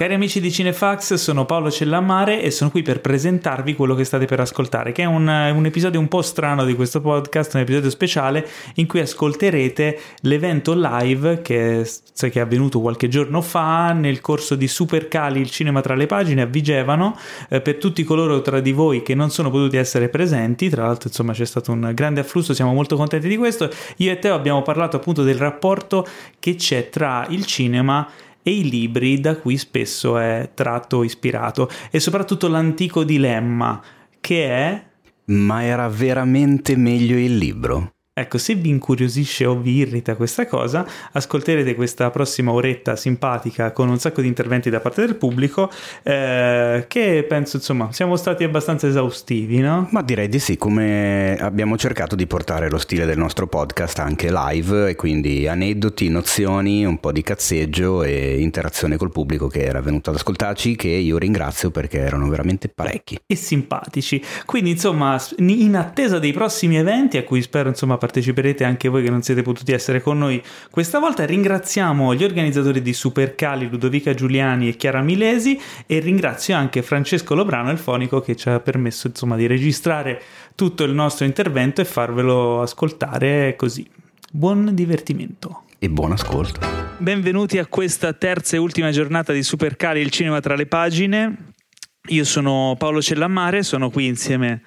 cari amici di Cinefax, sono Paolo Cellammare e sono qui per presentarvi quello che state per ascoltare, che è un, un, episodio un po' strano di questo podcast, un episodio speciale in cui ascolterete l'evento live che, che è avvenuto qualche giorno fa nel corso di Supercali, il cinema tra le pagine a Vigevano, eh, per tutti coloro tra di voi che non sono potuti essere presenti, tra l'altro insomma c'è stato un grande afflusso, siamo molto contenti di questo, io e Teo abbiamo parlato appunto del rapporto che c'è tra il cinema e i libri da cui spesso è tratto ispirato e soprattutto l'antico dilemma che è ma era veramente meglio il libro? Ecco, se vi incuriosisce o vi irrita questa cosa, ascolterete questa prossima oretta simpatica con un sacco di interventi da parte del pubblico eh, che penso, insomma, siamo stati abbastanza esaustivi, no? Ma direi di sì, come abbiamo cercato di portare lo stile del nostro podcast anche live e quindi aneddoti, nozioni, un po' di cazzeggio e interazione col pubblico che era venuto ad ascoltarci che io ringrazio perché erano veramente parecchi. E simpatici. Quindi, insomma, in attesa dei prossimi eventi a cui spero, insomma, parteciperete anche voi che non siete potuti essere con noi questa volta. Ringraziamo gli organizzatori di Supercali, Ludovica Giuliani e Chiara Milesi e ringrazio anche Francesco Lobrano, il fonico, che ci ha permesso insomma di registrare tutto il nostro intervento e farvelo ascoltare così. Buon divertimento. E buon ascolto. Benvenuti a questa terza e ultima giornata di Supercali, il cinema tra le pagine. Io sono Paolo Cellammare, sono qui insieme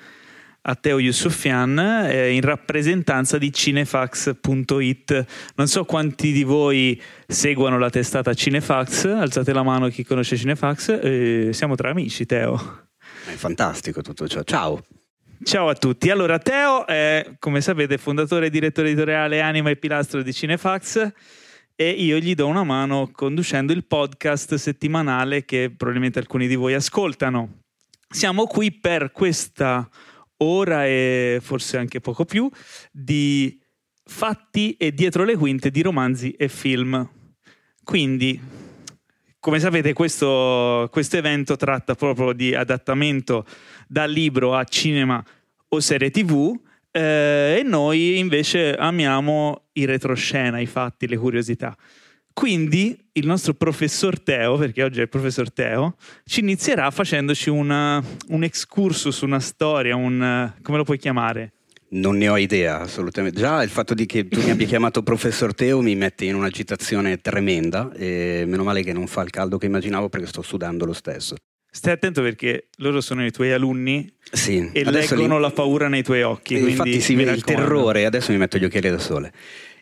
a Teo Yusufian eh, in rappresentanza di cinefax.it. Non so quanti di voi seguono la testata Cinefax, alzate la mano chi conosce Cinefax, eh, siamo tra amici Teo. È fantastico tutto ciò, ciao. Ciao a tutti. Allora, Teo è, come sapete, fondatore e direttore editoriale Anima e Pilastro di Cinefax e io gli do una mano conducendo il podcast settimanale che probabilmente alcuni di voi ascoltano. Siamo qui per questa ora e forse anche poco più, di fatti e dietro le quinte di romanzi e film. Quindi, come sapete, questo, questo evento tratta proprio di adattamento dal libro a cinema o serie tv. Eh, e noi invece amiamo i retroscena, i fatti, le curiosità. Quindi il nostro professor Teo, perché oggi è il professor Teo, ci inizierà facendoci una, un excursus, una storia, un... come lo puoi chiamare? Non ne ho idea, assolutamente. Già il fatto di che tu mi abbia chiamato professor Teo mi mette in un'agitazione tremenda e meno male che non fa il caldo che immaginavo perché sto sudando lo stesso. Stai attento perché loro sono i tuoi alunni sì, e leggono li... la paura nei tuoi occhi. Infatti si vede il terrore, adesso mi metto gli occhiali da sole.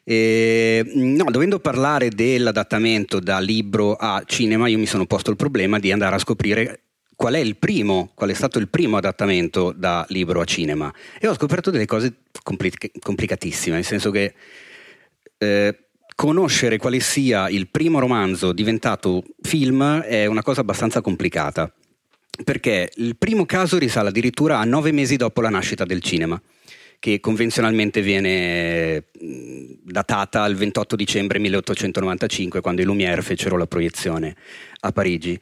Eh, no, dovendo parlare dell'adattamento da libro a cinema, io mi sono posto il problema di andare a scoprire qual è primo, qual è stato il primo adattamento da libro a cinema. E ho scoperto delle cose compli- complicatissime, nel senso che eh, conoscere quale sia il primo romanzo diventato film è una cosa abbastanza complicata. Perché il primo caso risale addirittura a nove mesi dopo la nascita del cinema che convenzionalmente viene datata al 28 dicembre 1895, quando i Lumière fecero la proiezione a Parigi.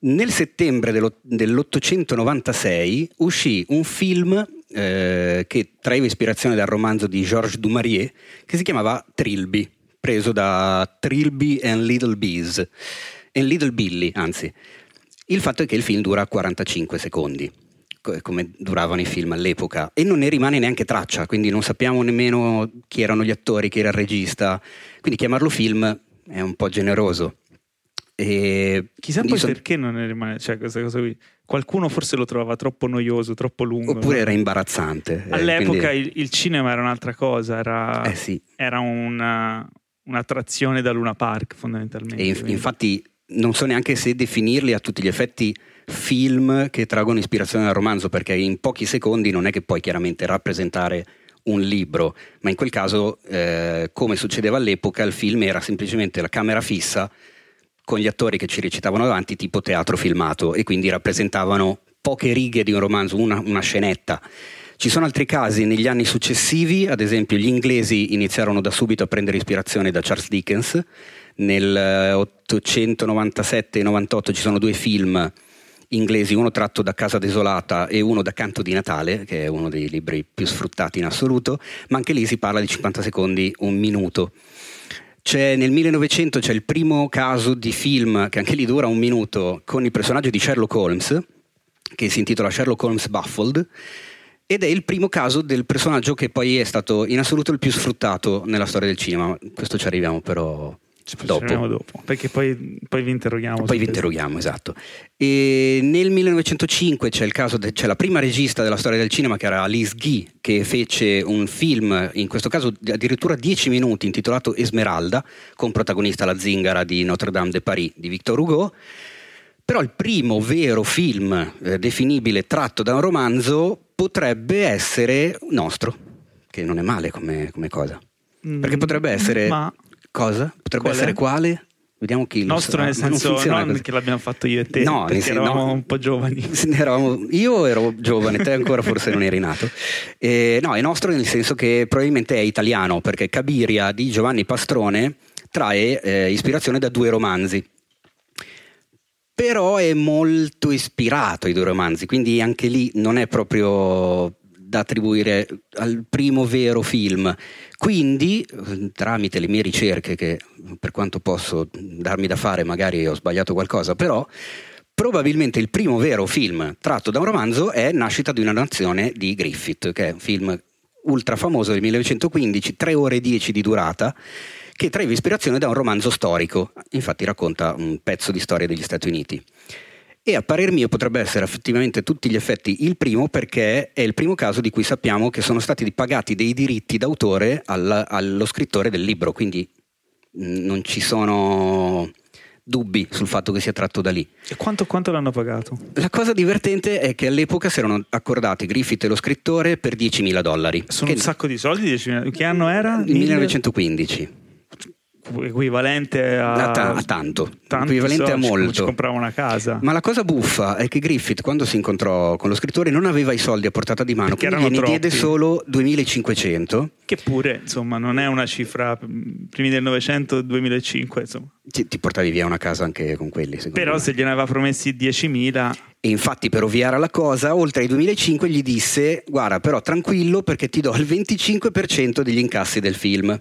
Nel settembre dell'896 uscì un film eh, che traeva ispirazione dal romanzo di Georges Dumaurier che si chiamava Trilby, preso da Trilby and Little Bees, and Little Billy, anzi. Il fatto è che il film dura 45 secondi come duravano i film all'epoca e non ne rimane neanche traccia, quindi non sappiamo nemmeno chi erano gli attori, chi era il regista, quindi chiamarlo film è un po' generoso. E Chissà poi so... perché non ne rimane, cioè questa cosa qui. Qualcuno forse lo trovava troppo noioso, troppo lungo. Oppure no? era imbarazzante. Eh, All'epoca quindi... il, il, cinema era un'altra cosa, era, eh sì. era una, un'attrazione da Luna Park fondamentalmente. E inf- infatti non so neanche se definirli a tutti gli effetti film che traggono ispirazione dal romanzo, perché in pochi secondi non è che puoi chiaramente rappresentare un libro, ma in quel caso, eh, come succedeva all'epoca, il film era semplicemente la camera fissa con gli attori che ci recitavano davanti, tipo teatro filmato, e quindi rappresentavano poche righe di un romanzo, una, una scenetta. Ci sono altri casi negli anni successivi, ad esempio gli inglesi iniziarono da subito a prendere ispirazione da Charles Dickens, nel 897 e 98 ci sono due film inglesi, uno tratto da Casa Desolata e uno da Canto di Natale, che è uno dei libri più sfruttati in assoluto, ma anche lì si parla di 50 secondi, un minuto. C'è, nel 1900 c'è il primo caso di film, che anche lì dura un minuto, con il personaggio di Sherlock Holmes, che si intitola Sherlock Holmes Baffled, ed è il primo caso del personaggio che poi è stato in assoluto il più sfruttato nella storia del cinema. Questo ci arriviamo però dopo. dopo. Perché poi, poi, vi interroghiamo. Poi vi interroghiamo, esatto. E nel 1905 c'è, caso de, c'è la prima regista della storia del cinema che era Alice Guy, che fece un film, in questo caso addirittura 10 minuti, intitolato Esmeralda, con protagonista la zingara di Notre Dame de Paris di Victor Hugo. Però il primo vero film eh, definibile tratto da un romanzo potrebbe essere nostro, che non è male come, come cosa. Perché potrebbe essere... Ma Cosa? Potrebbe Qual essere è? quale? Vediamo chi nostro nel senso non, non che l'abbiamo fatto io e te no, perché sen- eravamo no, un po' giovani eravamo, io ero giovane te ancora forse non eri nato eh, no è nostro nel senso che probabilmente è italiano perché Cabiria di Giovanni Pastrone trae eh, ispirazione da due romanzi però è molto ispirato ai due romanzi quindi anche lì non è proprio da attribuire al primo vero film. Quindi, tramite le mie ricerche, che per quanto posso darmi da fare, magari ho sbagliato qualcosa, però probabilmente il primo vero film tratto da un romanzo è Nascita di una nazione di Griffith, che è un film ultra famoso del 1915, 3 ore e 10 di durata, che traeva ispirazione da un romanzo storico, infatti racconta un pezzo di storia degli Stati Uniti. E a parer mio potrebbe essere effettivamente tutti gli effetti il primo perché è il primo caso di cui sappiamo che sono stati pagati dei diritti d'autore al, allo scrittore del libro, quindi non ci sono dubbi sul fatto che sia tratto da lì. E quanto, quanto, l'hanno pagato? La cosa divertente è che all'epoca si erano accordati Griffith e lo scrittore per 10.000 dollari. Sono che... un sacco di soldi, 10.000. Che anno era? 1915 equivalente a, a, a tanto, equivalente a molto. Ci comprava una casa. Ma la cosa buffa è che Griffith, quando si incontrò con lo scrittore, non aveva i soldi a portata di mano, Perché quindi gliene diede solo 2500. Che pure, insomma, non è una cifra primi del Novecento, 2005, insomma. Ti, ti, portavi via una casa anche con quelli, Però me. se gliene aveva promessi 10.000... E infatti per ovviare alla cosa, oltre ai 2005 gli disse, guarda però tranquillo perché ti do il 25% degli incassi del film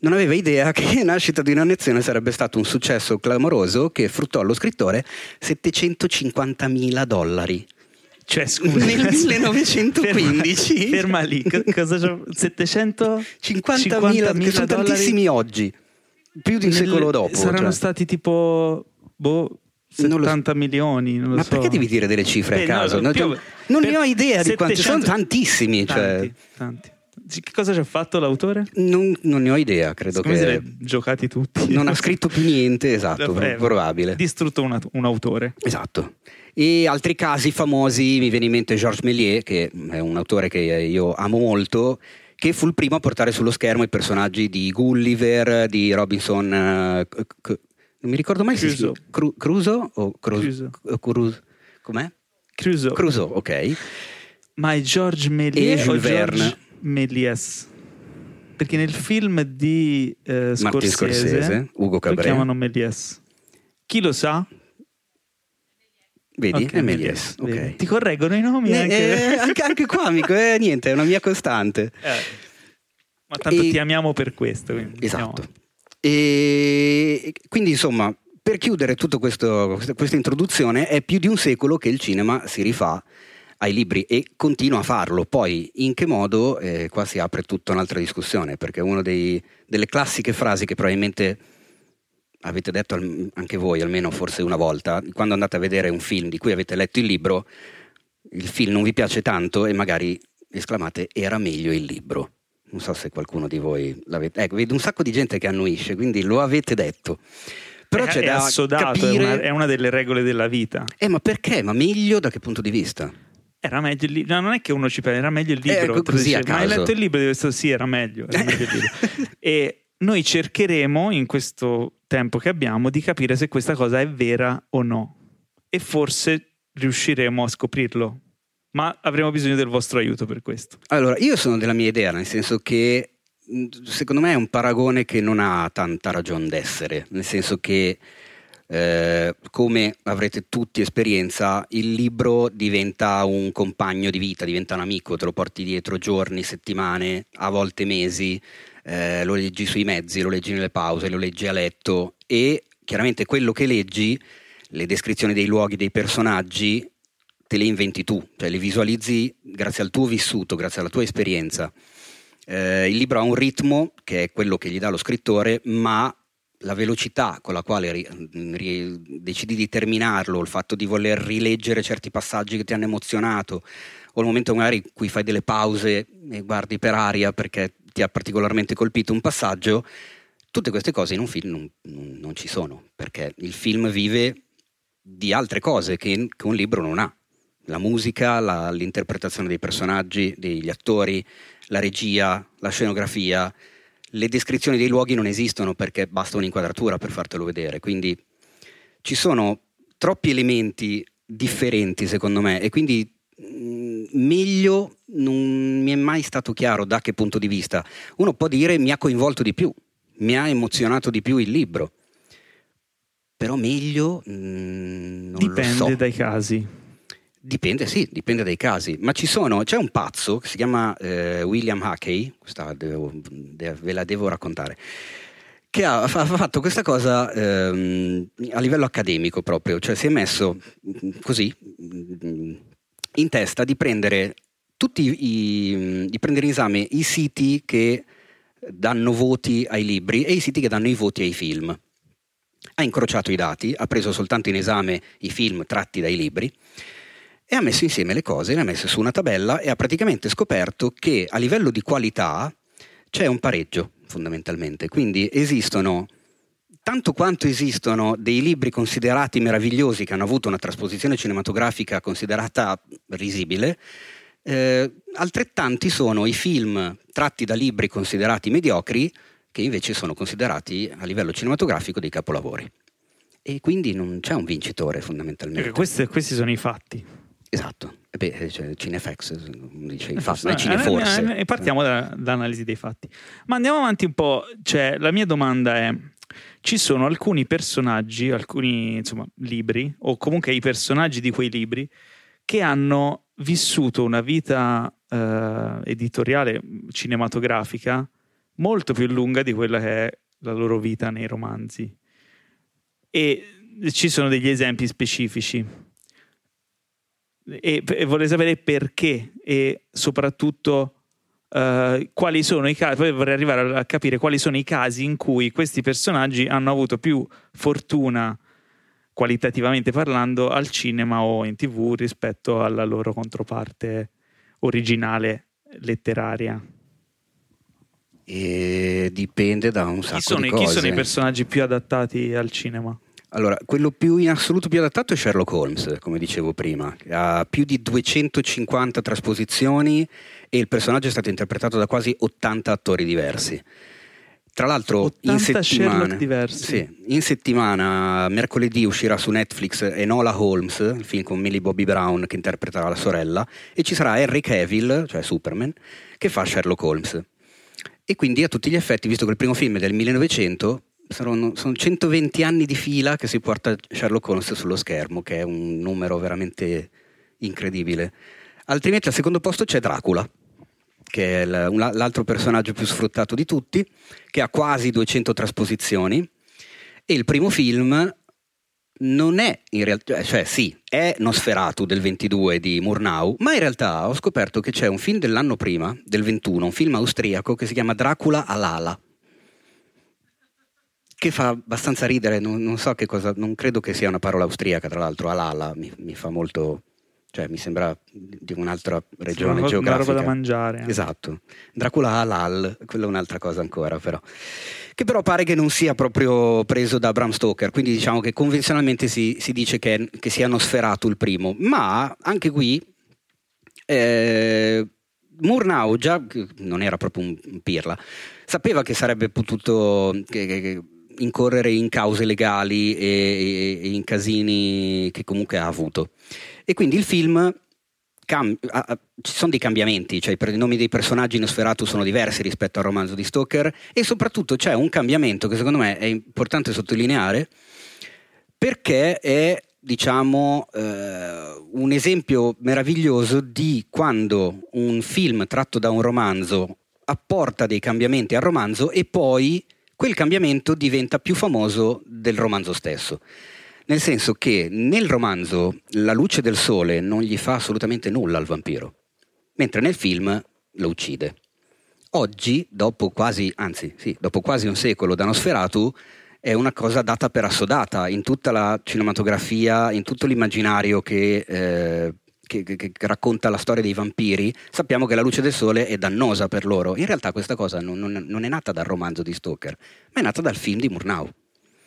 non aveva idea che Nascita di una nazione sarebbe stato un successo clamoroso che fruttò allo scrittore 750 mila dollari. Cioè, scusa, nel 1915 ferma, ferma lì, cosa c'ho? 750 mila, che sono tantissimi oggi, più di un nel, secolo dopo. Saranno cioè. stati tipo boh, 70 non milioni. Non Ma so. perché devi dire delle cifre Beh, a caso? No, più, non ne ho idea 700, di quanti, sono tantissimi. Tanti, cioè. tanti. Che cosa ci ha fatto l'autore? Non, non ne ho idea, credo Come che... Se li giocati tutti. Non ha scritto più niente, esatto, eh, probabile. Distrutto una, un autore. Esatto. E altri casi famosi, mi viene in mente Georges Méliès, che è un autore che io amo molto, che fu il primo a portare sullo schermo i personaggi di Gulliver, di Robinson... Uh, non mi ricordo mai Crusoe. se Cru- Crusoe o Crusoe? Crusoe. Com'è? Crusoe. Crusoe, ok. Ma è Georges Méliès e Jules Verne. George... Méliès. Perché nel film di eh, Scorsese, Scorsese, Ugo Cabret. lo chiamano Méliès. Chi lo sa? Vedi, okay, è Méliès. Okay. Ti correggono i nomi? Ne, anche... Eh, anche, anche, qua, amico, eh, niente, è una mia costante. Eh. Ma tanto e... ti amiamo per questo. Esatto. E quindi, insomma, per chiudere tutta questa introduzione, è più di un secolo che il cinema si rifà ai libri e continua a farlo. Poi in che modo, eh, qua si apre tutta un'altra discussione, perché una delle classiche frasi che probabilmente avete detto anche voi, almeno forse una volta, quando andate a vedere un film di cui avete letto il libro, il film non vi piace tanto e magari esclamate era meglio il libro. Non so se qualcuno di voi l'avete... Ecco, vedo un sacco di gente che annuisce, quindi lo avete detto. Però è, c'è è da assodato, capire... è, una, è una delle regole della vita. Eh, ma perché? Ma meglio da che punto di vista? Era meglio il libro. No, non è che uno ci pensa, era meglio il eh, libro. Eh, così dice, ma hai letto il libro? Sì, era meglio. Era meglio il libro. e noi cercheremo in questo tempo che abbiamo di capire se questa cosa è vera o no. E forse riusciremo a scoprirlo. Ma avremo bisogno del vostro aiuto per questo. Allora, io sono della mia idea, nel senso che secondo me è un paragone che non ha tanta ragione d'essere, nel senso che eh, come avrete tutti esperienza, il libro diventa un compagno di vita, diventa un amico, te lo porti dietro giorni, settimane, a volte mesi. eh, lo leggi sui mezzi, lo leggi nelle pause, lo leggi a letto e chiaramente quello che leggi, le descrizioni dei luoghi, dei personaggi, te le inventi tu, cioè le visualizzi grazie al tuo vissuto, grazie alla tua esperienza. Eh, il libro ha un ritmo che è quello che gli dà lo scrittore, ma la velocità con la quale ri, ri, decidi di terminarlo, il fatto di voler rileggere certi passaggi che ti hanno emozionato, o il momento magari in cui fai delle pause e guardi per aria perché ti ha particolarmente colpito un passaggio, tutte queste cose in un film non, non, ci sono, perché il film vive di altre cose che, che un libro non ha. La musica, la, l'interpretazione dei personaggi, degli attori, la regia, la scenografia, le descrizioni dei luoghi non esistono perché basta un'inquadratura per fartelo vedere, quindi ci sono troppi elementi differenti secondo me e quindi mh, meglio non mi è mai stato chiaro da che punto di vista. Uno può dire mi ha coinvolto di più, mi ha emozionato di più il libro, però meglio mh, non Dipende lo so. dai casi. Dipende, sì, dipende dai casi, ma ci sono, c'è un pazzo che si chiama eh, William Hackey, questa devo, de, ve la devo raccontare, che ha, ha fatto questa cosa ehm, a livello accademico proprio, cioè si è messo mm, così mm, in testa di prendere i, di prendere in esame i siti che danno voti ai libri e i siti che danno i voti ai film. Ha incrociato i dati, ha preso soltanto in esame i film tratti dai libri e ha messo insieme le cose, le ha messe su una tabella e ha praticamente scoperto che a livello di qualità c'è un pareggio fondamentalmente. Quindi esistono, tanto quanto esistono dei libri considerati meravigliosi che hanno avuto una trasposizione cinematografica considerata risibile, eh, altrettanti sono i film tratti da libri considerati mediocri che invece sono considerati a livello cinematografico dei capolavori. E quindi non c'è un vincitore fondamentalmente. Questi, questi sono i fatti. Esatto, beh, cioè, Cinefax dice i fatti, eh, Cineforse. E partiamo da, dall'analisi dei fatti. Ma andiamo avanti un po', cioè, la mia domanda è, ci sono alcuni personaggi, alcuni insomma, libri, o comunque i personaggi di quei libri, che hanno vissuto una vita eh, editoriale, cinematografica, molto più lunga di quella che è la loro vita nei romanzi. E ci sono degli esempi specifici e, e vorrei sapere perché e soprattutto uh, quali sono i casi, poi vorrei arrivare a capire quali sono i casi in cui questi personaggi hanno avuto più fortuna qualitativamente parlando al cinema o in tv rispetto alla loro controparte originale letteraria. E dipende da un sacco sono, di cose. Chi sono i personaggi più adattati al cinema? Allora, quello più in assoluto più adattato è Sherlock Holmes, come dicevo prima. Ha più di 250 trasposizioni e il personaggio è stato interpretato da quasi 80 attori diversi. Tra l'altro, in settimana, sì, in settimana, mercoledì uscirà su Netflix Enola Holmes, il film con Millie Bobby Brown che interpreterà la sorella, e ci sarà Henry Cavill, cioè Superman, che fa Sherlock Holmes. E quindi a tutti gli effetti, visto che il primo film è del 1900, sono, sono 120 anni di fila che si porta Sherlock Holmes sullo schermo, che è un numero veramente incredibile. Altrimenti al secondo posto c'è Dracula, che è l'altro personaggio più sfruttato di tutti, che ha quasi 200 trasposizioni. E il primo film non è in realtà, cioè sì, è Nosferatu del 22 di Murnau, ma in realtà ho scoperto che c'è un film dell'anno prima, del 21, un film austriaco che si chiama Dracula all'ala che fa abbastanza ridere, non, non, so che cosa, non credo che sia una parola austriaca, tra l'altro, alala mi, mi fa molto, cioè mi sembra di un'altra regione sì, geografica. Una roba da mangiare. Eh. Esatto. Dracula halal, quella è un'altra cosa ancora però. Che però pare che non sia proprio preso da Bram Stoker, quindi diciamo che convenzionalmente si, si dice che, che sia Nosferatu il primo, ma anche qui eh, Murnau già non era proprio un pirla, sapeva che sarebbe potuto... Che, che, incorrere in cause legali e, e in casini che comunque ha avuto. E quindi il film Cam- ci sono dei cambiamenti, cioè i nomi dei personaggi in Nosferatu sono diversi rispetto al romanzo di Stoker e soprattutto c'è un cambiamento che secondo me è importante sottolineare perché è diciamo eh, un esempio meraviglioso di quando un film tratto da un romanzo apporta dei cambiamenti al romanzo e poi quel cambiamento diventa più famoso del romanzo stesso. Nel senso che nel romanzo la luce del sole non gli fa assolutamente nulla al vampiro, mentre nel film lo uccide. Oggi, dopo quasi, anzi, sì, dopo quasi un secolo da Nosferatu, è una cosa data per assodata in tutta la cinematografia, in tutto l'immaginario che, eh, che, che, che, racconta la storia dei vampiri, sappiamo che la luce del sole è dannosa per loro. In realtà questa cosa non, non, non è nata dal romanzo di Stoker, ma è nata dal film di Murnau.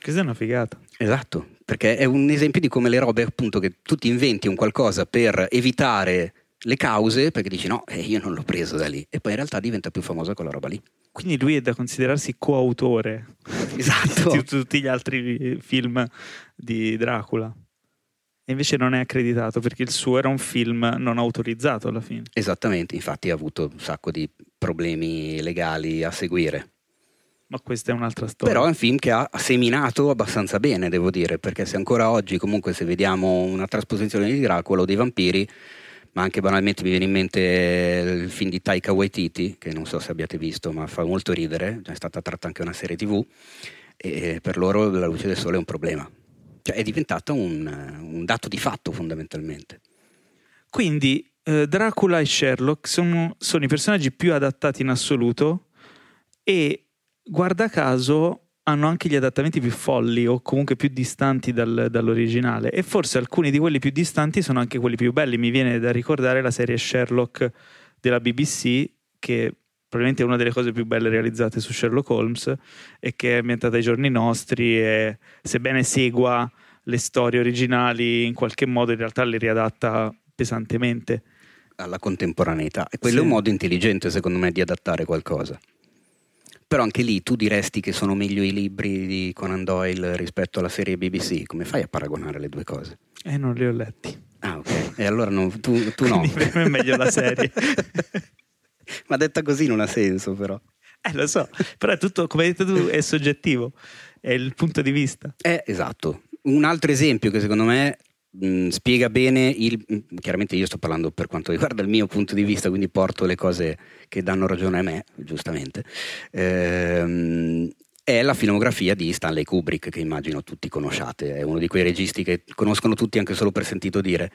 Questa è una figata. Esatto, perché è un esempio di come le robe, appunto, che tu ti inventi un qualcosa per evitare le cause, perché dici no, eh, io non l'ho preso da lì, e poi in realtà diventa più famosa quella roba lì. Quindi lui è da considerarsi coautore esatto. di tutti gli altri film di Dracula. E invece non è accreditato perché il suo era un film non autorizzato alla fine. Esattamente, infatti ha avuto un sacco di problemi legali a seguire. Ma questa è un'altra storia. Però è un film che ha seminato abbastanza bene, devo dire, perché se ancora oggi comunque se vediamo una trasposizione di Dracula o dei vampiri, ma anche banalmente mi viene in mente il film di Taika Waititi, che non so se abbiate visto, ma fa molto ridere, è stata tratta anche una serie tv, e per loro la luce del sole è un problema. Cioè è diventato un, un dato di fatto fondamentalmente. Quindi eh, Dracula e Sherlock sono, sono i personaggi più adattati in assoluto e guarda caso hanno anche gli adattamenti più folli o comunque più distanti dal, dall'originale e forse alcuni di quelli più distanti sono anche quelli più belli. Mi viene da ricordare la serie Sherlock della BBC che probabilmente una delle cose più belle realizzate su Sherlock Holmes e che è ambientata ai giorni nostri e sebbene segua le storie originali in qualche modo in realtà le riadatta pesantemente alla contemporaneità e quello sì. è un modo intelligente secondo me di adattare qualcosa però anche lì tu diresti che sono meglio i libri di Conan Doyle rispetto alla serie BBC. Come fai a paragonare le due cose? Eh, non li ho letti. Ah, ok. E allora no, tu, tu no. per me è meglio la serie. Ma detta così non ha senso, però. Eh, lo so, però è tutto, come hai detto tu, è soggettivo, è il punto di vista. Eh, esatto. Un altro esempio che secondo me mh, spiega bene il... Chiaramente io sto parlando per quanto riguarda il mio punto di vista, quindi porto le cose che danno ragione a me, giustamente. Ehm, è la filmografia di Stanley Kubrick, che immagino tutti conosciate, è uno di quei registi che conoscono tutti anche solo per sentito dire.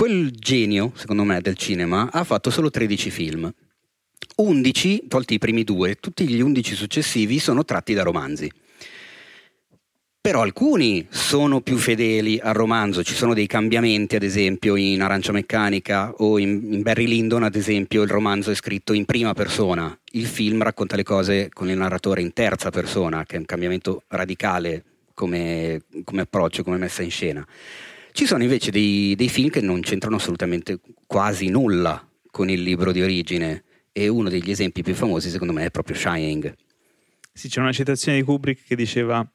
Quel genio, secondo me, del cinema ha fatto solo 13 film. 11, tolti i primi due, tutti gli 11 successivi sono tratti da romanzi. Però alcuni sono più fedeli al romanzo, ci sono dei cambiamenti, ad esempio in Arancia Meccanica o in, in, Barry Lyndon, ad esempio, il romanzo è scritto in prima persona, il film racconta le cose con il narratore in terza persona, che è un cambiamento radicale come, come approccio, come messa in scena. Ci sono invece dei, dei film che non c'entrano assolutamente quasi nulla con il libro di origine e uno degli esempi più famosi secondo me è proprio Shining. Sì, c'è una citazione di Kubrick che diceva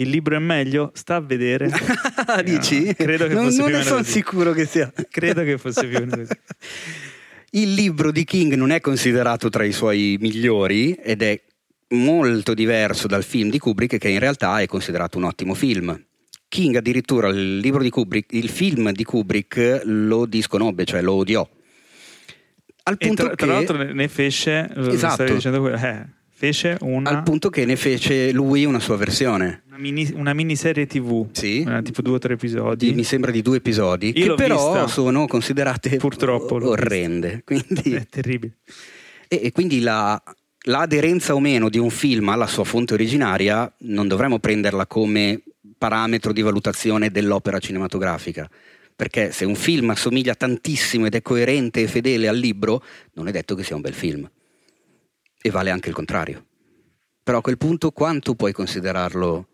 il libro è meglio? Sta a vedere. Dici? No, credo che non, fosse non ne sono sicuro che sia. Credo che fosse più o meno così. Il libro di King non è considerato tra i suoi migliori ed è molto diverso dal film di Kubrick che in realtà è considerato un ottimo film. King addirittura il libro di Kubrick, il film di Kubrick lo disconobbe, cioè lo odiò. Al punto tra, che... tra l'altro ne fece, esatto. dicendo, eh, fece una... Al punto che ne fece lui una sua versione. Una, mini, una miniserie tv, sì. Una, tipo due o tre episodi. Di, mi sembra di due episodi, Io che però vista. sono considerate Purtroppo, orrende. Quindi... È terribile. E, e quindi la, l'aderenza o meno di un film alla sua fonte originaria non dovremmo prenderla come parametro di valutazione dell'opera cinematografica. Perché se un film assomiglia tantissimo ed è coerente e fedele al libro, non è detto che sia un bel film e vale anche il contrario. Però a quel punto quanto puoi considerarlo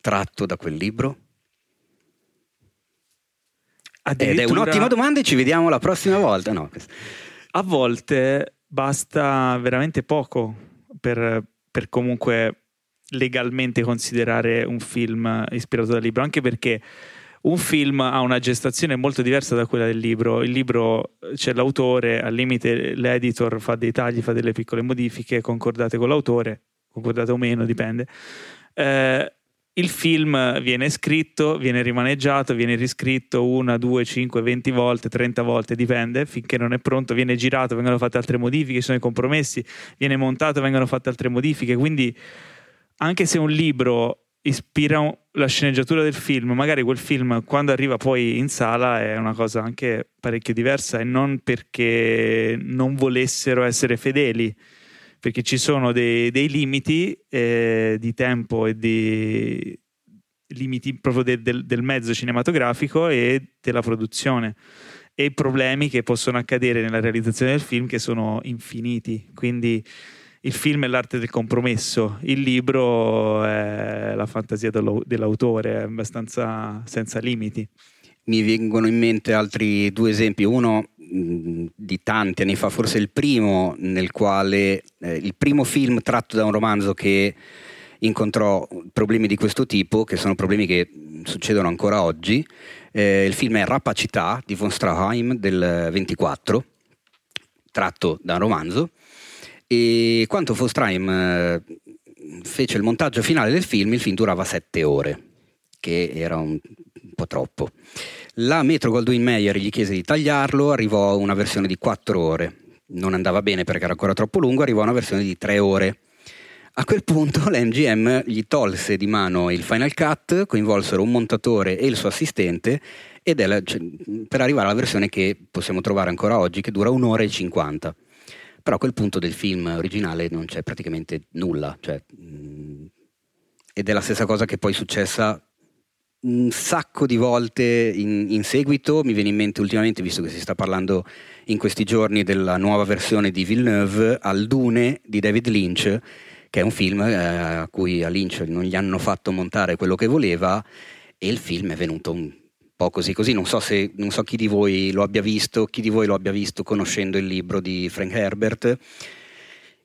tratto da quel libro? Ed è un'ottima domanda e ci vediamo la prossima volta. No. A volte basta veramente poco per, per comunque legalmente considerare un film ispirato dal libro, anche perché un film ha una gestazione molto diversa da quella del libro. Il libro c'è l'autore, al limite l'editor fa dei tagli, fa delle piccole modifiche concordate con l'autore, concordate o meno, dipende. Eh, il film viene scritto, viene rimaneggiato, viene riscritto una, due, cinque, venti volte, trenta volte, dipende, finché non è pronto, viene girato, vengono fatte altre modifiche, sono i compromessi, viene montato, vengono fatte altre modifiche, quindi anche se un libro ispira la sceneggiatura del film, magari quel film quando arriva poi in sala è una cosa anche parecchio diversa e non perché non volessero essere fedeli, perché ci sono dei, dei limiti eh, di tempo e di limiti proprio de, del, del mezzo cinematografico e della produzione e problemi che possono accadere nella realizzazione del film che sono infiniti. Quindi il film è l'arte del compromesso, il libro è la fantasia dell'autore, è abbastanza senza limiti. Mi vengono in mente altri due esempi. Uno di tanti anni fa, forse il primo nel quale eh, il primo film tratto da un romanzo che incontrò problemi di questo tipo, che sono problemi che succedono ancora oggi. Eh, il film è Rapacità di von Straheim del 24, tratto da un romanzo. E quando Straheim eh, fece il montaggio finale del film, il film durava sette ore, che era un po' troppo. La Metro Goldwyn Mayer gli chiese di tagliarlo, arrivò una versione di 4 ore. Non andava bene perché era ancora troppo lungo, arrivò una versione di 3 ore. A quel punto l'MGM gli tolse di mano il Final Cut, coinvolsero un montatore e il suo assistente ed è la, cioè, per arrivare alla versione che possiamo trovare ancora oggi, che dura un'ora e 50. Però a quel punto del film originale non c'è praticamente nulla. Cioè, mh, ed è la stessa cosa che poi è successa un sacco di volte in, in, seguito, mi viene in mente ultimamente, visto che si sta parlando in questi giorni della nuova versione di Villeneuve, al Dune di David Lynch, che è un film eh, a cui a Lynch non gli hanno fatto montare quello che voleva e il film è venuto un po' così così. Non so, se, non so chi di voi lo abbia visto, chi di voi lo abbia visto conoscendo il libro di Frank Herbert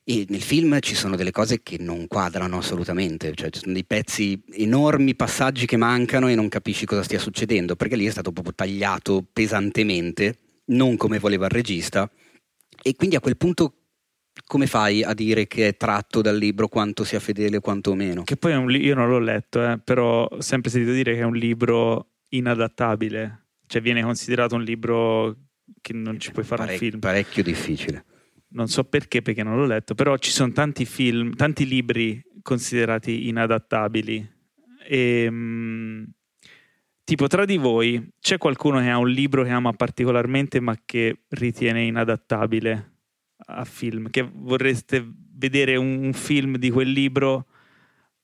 e nel film ci sono delle cose che non quadrano assolutamente, cioè ci sono dei pezzi, enormi passaggi che mancano e non capisci cosa stia succedendo, perché lì è stato proprio tagliato pesantemente, non come voleva il regista. E quindi a quel punto come fai a dire che è tratto dal libro quanto sia fedele quanto meno? Che poi è un li- io non l'ho letto, eh, però sempre sentito dire che è un libro inadattabile, cioè viene considerato un libro che non ci puoi fare Parec- un film. Parecchio difficile non so perché, perché non l'ho letto, però ci sono tanti film, tanti libri considerati inadattabili. E, mh, tipo, tra di voi c'è qualcuno che ha un libro che ama particolarmente ma che ritiene inadattabile a film? Che vorreste vedere un, un film di quel libro,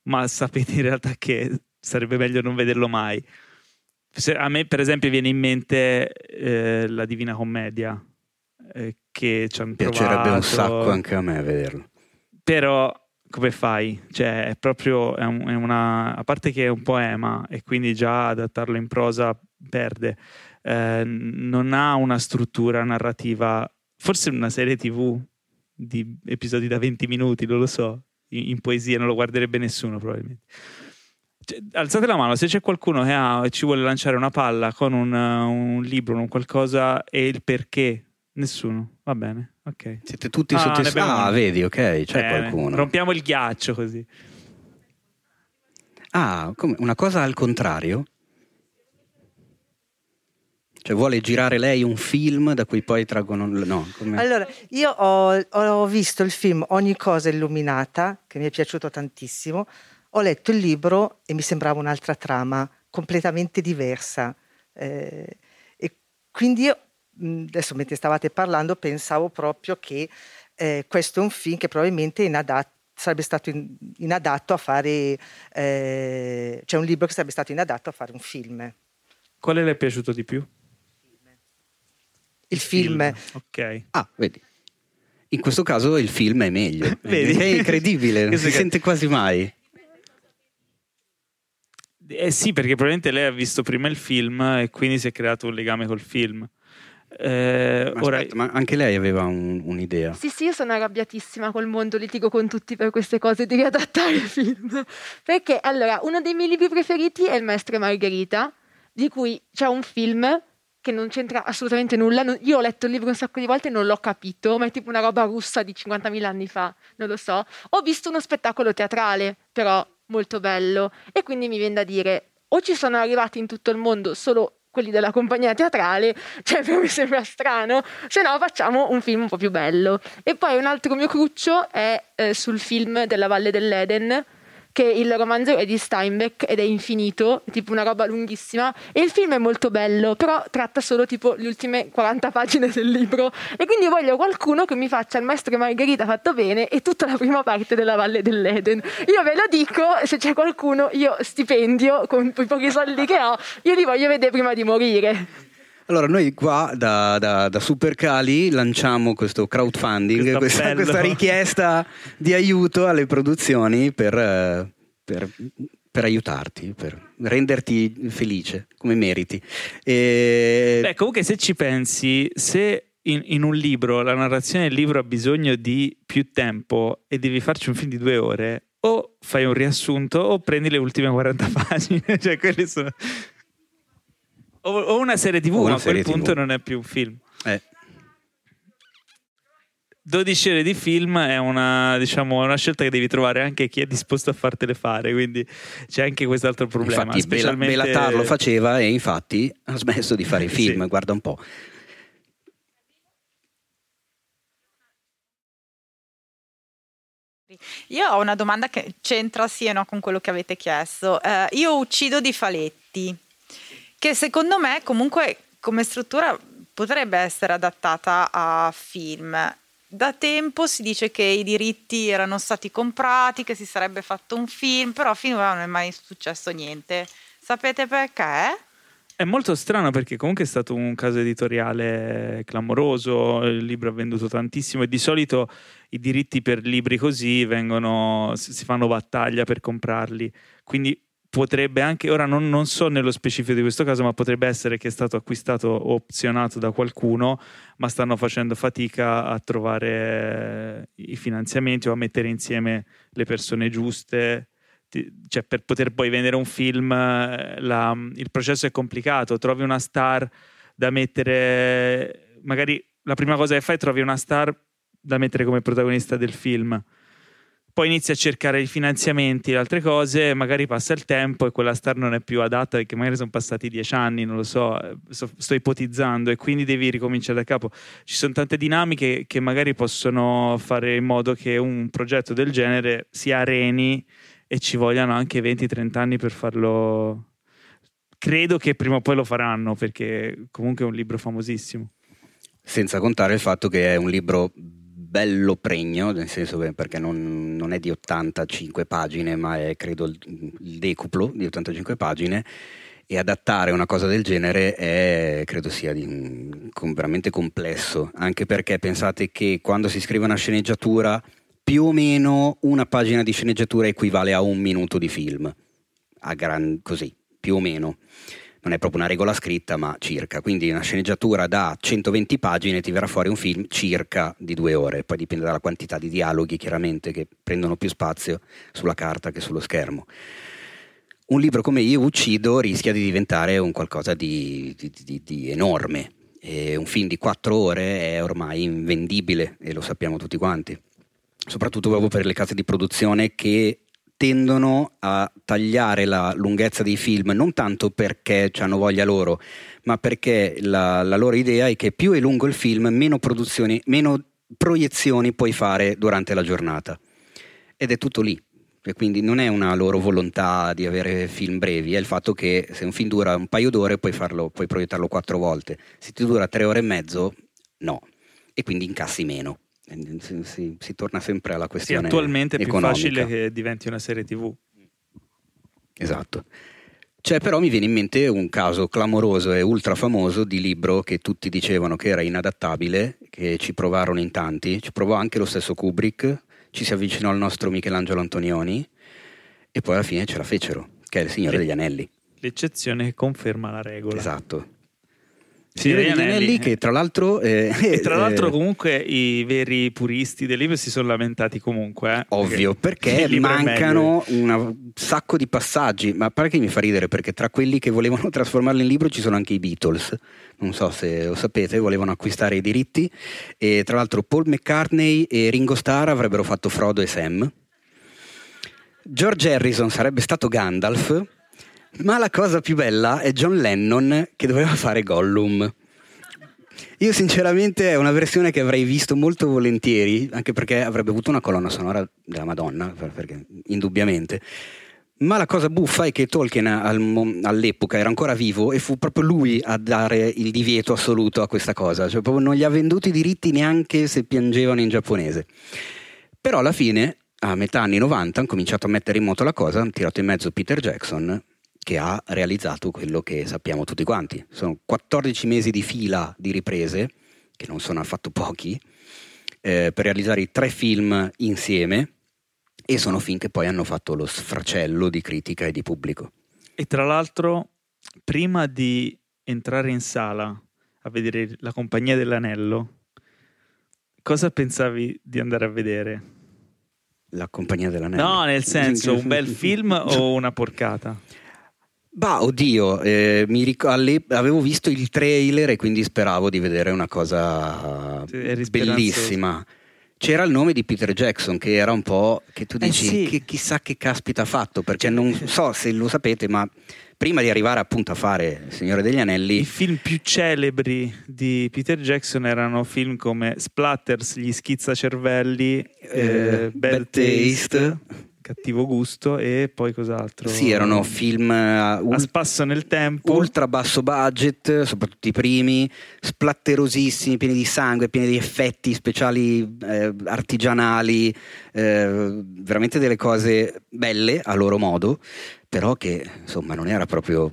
ma sapete in realtà che sarebbe meglio non vederlo mai? A me, per esempio, viene in mente eh, La Divina Commedia eh, che ci hanno Piacerebbe provato. un sacco anche a me vederlo. Però come fai? Cioè, è proprio è un, è una. A parte che è un poema e quindi già adattarlo in prosa perde. Eh, non ha una struttura narrativa. Forse una serie TV di episodi da 20 minuti, non lo so. In, in poesia non lo guarderebbe nessuno, probabilmente. Cioè, alzate la mano se c'è qualcuno che ha, ci vuole lanciare una palla con un, un libro, un qualcosa e il perché Nessuno, va bene, ok. Siete tutti ah, sotto Ah, vedi, ok, c'è bene. qualcuno. Rompiamo il ghiaccio così. Ah, come? una cosa al contrario? Cioè vuole girare lei un film da cui poi traggono... No, come... Allora, io ho, ho, visto il film Ogni cosa illuminata, che mi è piaciuto tantissimo, ho letto il libro e mi sembrava un'altra trama, completamente diversa. Eh, e quindi io adesso mentre stavate parlando pensavo proprio che eh, questo è un film che probabilmente inadatto, sarebbe stato in, inadatto a fare, eh, cioè un libro che sarebbe stato inadatto a fare un film. Quale le è piaciuto di più? Il film. film. Ok. Ah, vedi. In questo caso il film è meglio. Vedi? È incredibile, non si sente quasi mai. Eh sì, perché probabilmente lei ha visto prima il film e quindi si è creato un legame col film. Eh, ma, ora... aspetta, ma anche lei aveva un, un'idea. Sì, sì, io sono arrabbiatissima col mondo, litigo con tutti per queste cose di riadattare il film. Perché allora, uno dei miei libri preferiti è Il Maestro e Margherita, di cui c'è un film che non c'entra assolutamente nulla. Io ho letto il libro un sacco di volte e non l'ho capito, ma è tipo una roba russa di 50.000 anni fa, non lo so. Ho visto uno spettacolo teatrale, però molto bello. E quindi mi viene da dire, o ci sono arrivati in tutto il mondo solo quelli della compagnia teatrale, cioè mi sembra strano, se no facciamo un film un po' più bello. E poi un altro mio cruccio è eh, sul film della Valle dell'Eden, che il romanzo è di Steinbeck ed è infinito, tipo una roba lunghissima, e il film è molto bello, però tratta solo tipo le ultime 40 pagine del libro, e quindi voglio qualcuno che mi faccia il maestro Margherita fatto bene e tutta la prima parte della Valle dell'Eden. Io ve lo dico, se c'è qualcuno, io stipendio, con i pochi soldi che ho, io li voglio vedere prima di morire. Allora, noi qua da, da, da Supercali lanciamo questo crowdfunding, questa, questa, richiesta di aiuto alle produzioni per, per, per, aiutarti, per renderti felice come meriti. E... Beh, comunque, se ci pensi, se in, in, un libro la narrazione del libro ha bisogno di più tempo e devi farci un film di due ore, o fai un riassunto o prendi le ultime 40 pagine. cioè, quelli sono o, o una serie TV, ma a quel punto non è più un film. Eh. 12 ore di film è una, diciamo, una, scelta che devi trovare anche chi è disposto a fartele fare, quindi c'è anche quest'altro problema. Infatti, specialmente... Belatar lo faceva e infatti ha smesso di fare i film, sì. guarda un po'. Io ho una domanda che c'entra sì e no con quello che avete chiesto. Uh, io uccido di faletti che secondo me comunque come struttura potrebbe essere adattata a film. Da tempo si dice che i diritti erano stati comprati, che si sarebbe fatto un film, però finora non è mai successo niente. Sapete perché? È molto strano perché comunque è stato un caso editoriale clamoroso, il libro ha venduto tantissimo e di solito i diritti per libri così vengono, si fanno battaglia per comprarli. Quindi potrebbe anche, ora non, non, so nello specifico di questo caso, ma potrebbe essere che è stato acquistato o opzionato da qualcuno, ma stanno facendo fatica a trovare i finanziamenti o a mettere insieme le persone giuste. Cioè, per poter poi vendere un film, la, il processo è complicato. Trovi una star da mettere, magari la prima cosa che fai, trovi una star da mettere come protagonista del film poi inizi a cercare i finanziamenti e altre cose, magari passa il tempo e quella star non è più adatta perché magari sono passati dieci anni, non lo so, sto ipotizzando e quindi devi ricominciare da capo. Ci sono tante dinamiche che magari possono fare in modo che un progetto del genere si areni e ci vogliano anche 20-30 anni per farlo. Credo che prima o poi lo faranno perché comunque è un libro famosissimo. Senza contare il fatto che è un libro bello pregno, nel senso perché non, non, è di 85 pagine, ma è credo il, il decuplo di 85 pagine e adattare una cosa del genere è, credo sia di, com, veramente complesso, anche perché pensate che quando si scrive una sceneggiatura più o meno una pagina di sceneggiatura equivale a un minuto di film, a gran, così, più o meno non è proprio una regola scritta, ma circa. Quindi una sceneggiatura da 120 pagine ti verrà fuori un film circa di due ore, poi dipende dalla quantità di dialoghi chiaramente che prendono più spazio sulla carta che sullo schermo. Un libro come Io uccido rischia di diventare un qualcosa di, di, di, di enorme. E un film di quattro ore è ormai invendibile e lo sappiamo tutti quanti soprattutto proprio per le case di produzione che tendono a tagliare la lunghezza dei film non tanto perché hanno voglia loro, ma perché la, la, loro idea è che più è lungo il film, meno, meno proiezioni puoi fare durante la giornata. Ed è tutto lì. E quindi non è una loro volontà di avere film brevi, è il fatto che se un film dura un paio d'ore puoi, farlo, puoi proiettarlo quattro volte, se ti dura tre ore e mezzo no, e quindi incassi meno si, si, si, torna sempre alla questione. Sì, attualmente è più facile che diventi una serie TV. Esatto. C'è però mi viene in mente un caso clamoroso e ultra famoso di libro che tutti dicevano che era inadattabile, che ci provarono in tanti, ci provò anche lo stesso Kubrick, ci si avvicinò al nostro Michelangelo Antonioni e poi alla fine ce la fecero, che è il Signore degli Anelli. L'eccezione che conferma la regola. Esatto. Signore Anelli, Anelli che tra l'altro eh, e tra l'altro eh, comunque i veri puristi del libro si sono lamentati comunque eh, ovvio perché, perché mancano un sacco di passaggi ma pare che mi fa ridere perché tra quelli che volevano trasformarlo in libro ci sono anche i Beatles. Non so se lo sapete volevano acquistare i diritti. E tra l'altro Paul McCartney e Ringo Starr avrebbero fatto Frodo e Sam. George Harrison sarebbe stato Gandalf, ma la cosa più bella è John Lennon che doveva fare Gollum. Io sinceramente è una versione che avrei visto molto volentieri, anche perché avrebbe avuto una colonna sonora della Madonna, perché, indubbiamente. Ma la cosa buffa è che Tolkien al, all'epoca era ancora vivo e fu proprio lui a dare il divieto assoluto a questa cosa, cioè proprio non gli ha venduto i diritti neanche se piangevano in giapponese. Però alla fine, a metà anni 90, hanno cominciato a mettere in moto la cosa, hanno tirato in mezzo Peter Jackson che ha realizzato quello che sappiamo tutti quanti. Sono 14 mesi di fila di riprese, che non sono affatto pochi, eh, per realizzare i tre film insieme e sono film che poi hanno fatto lo sfracello di critica e di pubblico. E tra l'altro, prima di entrare in sala a vedere la compagnia dell'anello, cosa pensavi di andare a vedere? La compagnia dell'anello? No, nel senso, un bel film o una porcata? Bah, oddio, eh, ric- alle- avevo visto il trailer e quindi speravo di vedere una cosa bellissima. C'era il nome di Peter Jackson che era un po' che tu eh, dici eh sì. che chissà che caspita ha fatto, perché non so se lo sapete, ma prima di arrivare appunto a fare Il Signore degli Anelli. I film più celebri di Peter Jackson erano film come Splatters, Gli schizzacervelli, eh, eh, Bad, Bad Taste. Taste cattivo gusto e poi cos'altro? Sì, erano film uh, a spasso nel tempo, ultra basso budget, soprattutto i primi, splatterosissimi, pieni di sangue, pieni di effetti speciali eh, artigianali, eh, veramente delle cose belle a loro modo, però che insomma non era proprio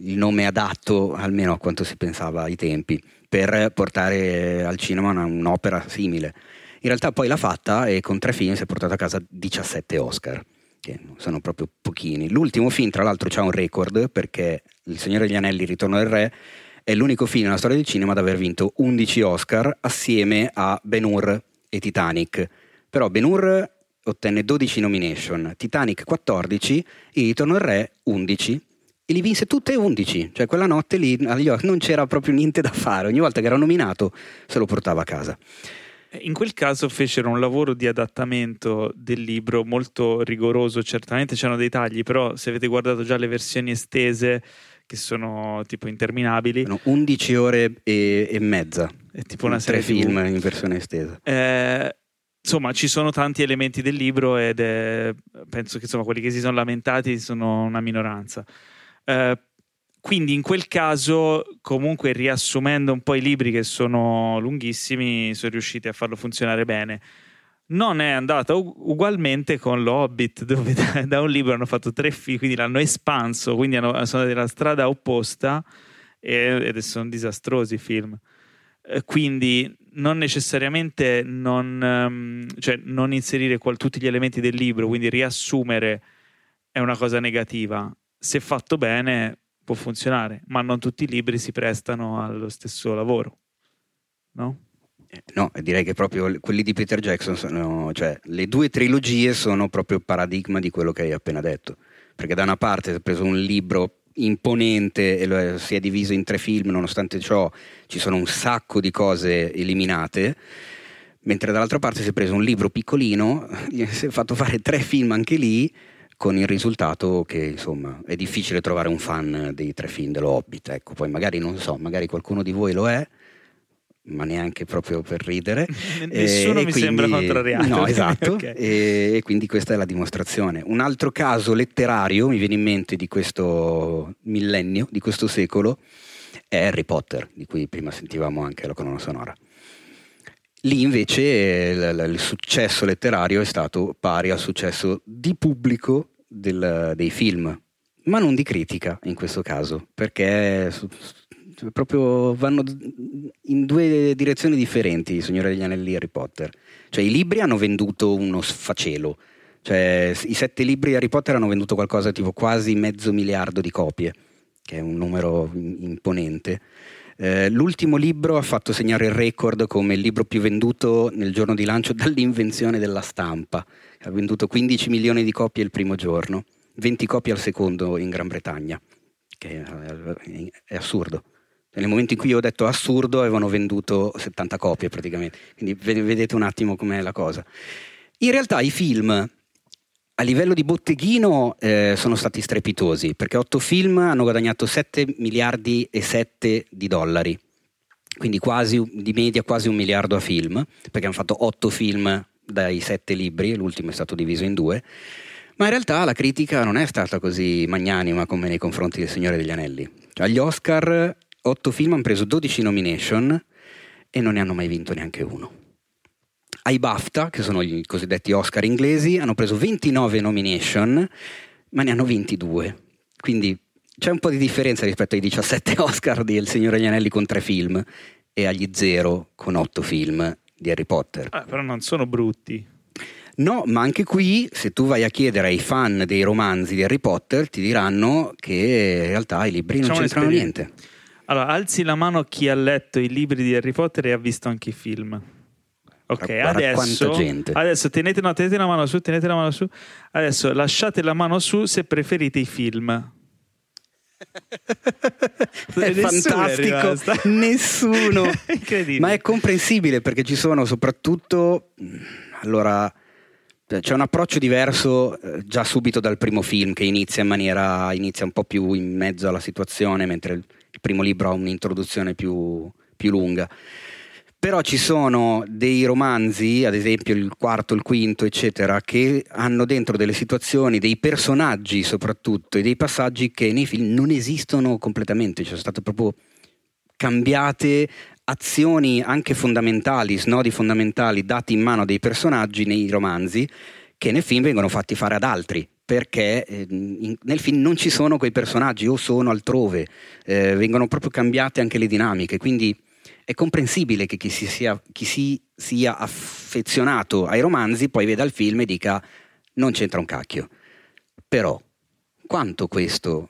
il nome adatto, almeno a quanto si pensava ai tempi, per portare al cinema un'opera simile. In realtà poi l'ha fatta e con tre film si è portato a casa 17 Oscar, che sono proprio pochini. L'ultimo film, tra l'altro, c'ha un record perché Il Signore degli Anelli, Ritorno del Re, è l'unico film nella storia del cinema ad aver vinto 11 Oscar assieme a Ben Hur e Titanic. Però Ben Hur ottenne 12 nomination, Titanic 14 e Ritorno del Re 11 e li vinse tutte e 11, cioè quella notte lì non c'era proprio niente da fare, ogni volta che era nominato se lo portava a casa. In quel caso fecero un lavoro di adattamento del libro molto rigoroso, certamente c'erano dei tagli, però se avete guardato già le versioni estese che sono tipo interminabili. Sono 11 ore e, e mezza. È tipo una serie Tre film in versione estesa. Eh, insomma, ci sono tanti elementi del libro ed è, penso che insomma, quelli che si sono lamentati sono una minoranza. Eh, quindi in quel caso, comunque riassumendo un po' i libri che sono lunghissimi, sono riusciti a farlo funzionare bene. Non è andata ugualmente con l'Hobbit, dove da, da un libro hanno fatto tre film, quindi l'hanno espanso, quindi hanno, sono andati nella strada opposta ed sono disastrosi i film. Eh, quindi non necessariamente non, um, cioè non inserire qual, tutti gli elementi del libro, quindi riassumere è una cosa negativa. Se fatto bene può funzionare, ma non tutti i libri si prestano allo stesso lavoro, no? No, direi che proprio quelli di Peter Jackson sono, cioè le due trilogie sono proprio il paradigma di quello che hai appena detto, perché da una parte è preso un libro imponente e lo, si è diviso in tre film, nonostante ciò ci sono un sacco di cose eliminate, mentre dall'altra parte si è preso un libro piccolino, si è fatto fare tre film anche lì con il risultato che insomma è difficile trovare un fan dei tre film dello Hobbit, ecco, poi magari non so, magari qualcuno di voi lo è, ma neanche proprio per ridere. Nessuno e, mi quindi, sembra contrariato. No, esatto, okay. e, e, quindi questa è la dimostrazione. Un altro caso letterario mi viene in mente di questo millennio, di questo secolo, è Harry Potter, di cui prima sentivamo anche la colonna sonora. Lì invece il, il, successo letterario è stato pari al successo di pubblico del, dei film, ma non di critica in questo caso, perché proprio vanno in due direzioni differenti il Signore degli Anelli e Harry Potter. Cioè i libri hanno venduto uno sfacelo, cioè i sette libri di Harry Potter hanno venduto qualcosa tipo quasi mezzo miliardo di copie, che è un numero imponente. Eh, l'ultimo libro ha fatto segnare il record come il libro più venduto nel giorno di lancio dall'invenzione della stampa. Ha venduto 15 milioni di copie il primo giorno, 20 copie al secondo in Gran Bretagna, che è assurdo. Nel momento in cui io ho detto assurdo avevano venduto 70 copie praticamente, quindi vedete un attimo com'è la cosa. In realtà i film a livello di botteghino eh, sono stati strepitosi perché otto film hanno guadagnato 7 miliardi e 7 di dollari, quindi quasi di media quasi un miliardo a film, perché hanno fatto otto film dai sette libri, l'ultimo è stato diviso in due, ma in realtà la critica non è stata così magnanima come nei confronti del Signore degli Anelli. Cioè, agli Oscar otto film hanno preso 12 nomination e non ne hanno mai vinto neanche uno ai BAFTA, che sono i cosiddetti Oscar inglesi, hanno preso 29 nomination, ma ne hanno vinti due. Quindi c'è un po' di differenza rispetto ai 17 Oscar di Il Signore degli Anelli con tre film e agli zero con otto film di Harry Potter. Ah, però non sono brutti. No, ma anche qui, se tu vai a chiedere ai fan dei romanzi di Harry Potter, ti diranno che in realtà i libri non Facciamo c'entrano niente. Allora, alzi la mano chi ha letto i libri di Harry Potter e ha visto anche i film. Ok, adesso, adesso tenete, no, tenete la mano su, tenete la mano su. Adesso lasciate la mano su se preferite i film. è fantastico, nessuno. Ma è comprensibile perché ci sono soprattutto allora c'è un approccio diverso eh, già subito dal primo film che inizia in maniera inizia un po' più in mezzo alla situazione mentre il primo libro ha un'introduzione più, più lunga però ci sono dei romanzi, ad esempio il quarto, il quinto, eccetera, che hanno dentro delle situazioni, dei personaggi soprattutto e dei passaggi che nei film non esistono completamente, cioè sono state proprio cambiate azioni anche fondamentali, snodi fondamentali dati in mano dei personaggi nei romanzi che nel film vengono fatti fare ad altri perché eh, in, nel film non ci sono quei personaggi o sono altrove, eh, vengono proprio cambiate anche le dinamiche, quindi è comprensibile che chi si, sia, chi si sia affezionato ai romanzi poi veda il film e dica non c'entra un cacchio. Però quanto questo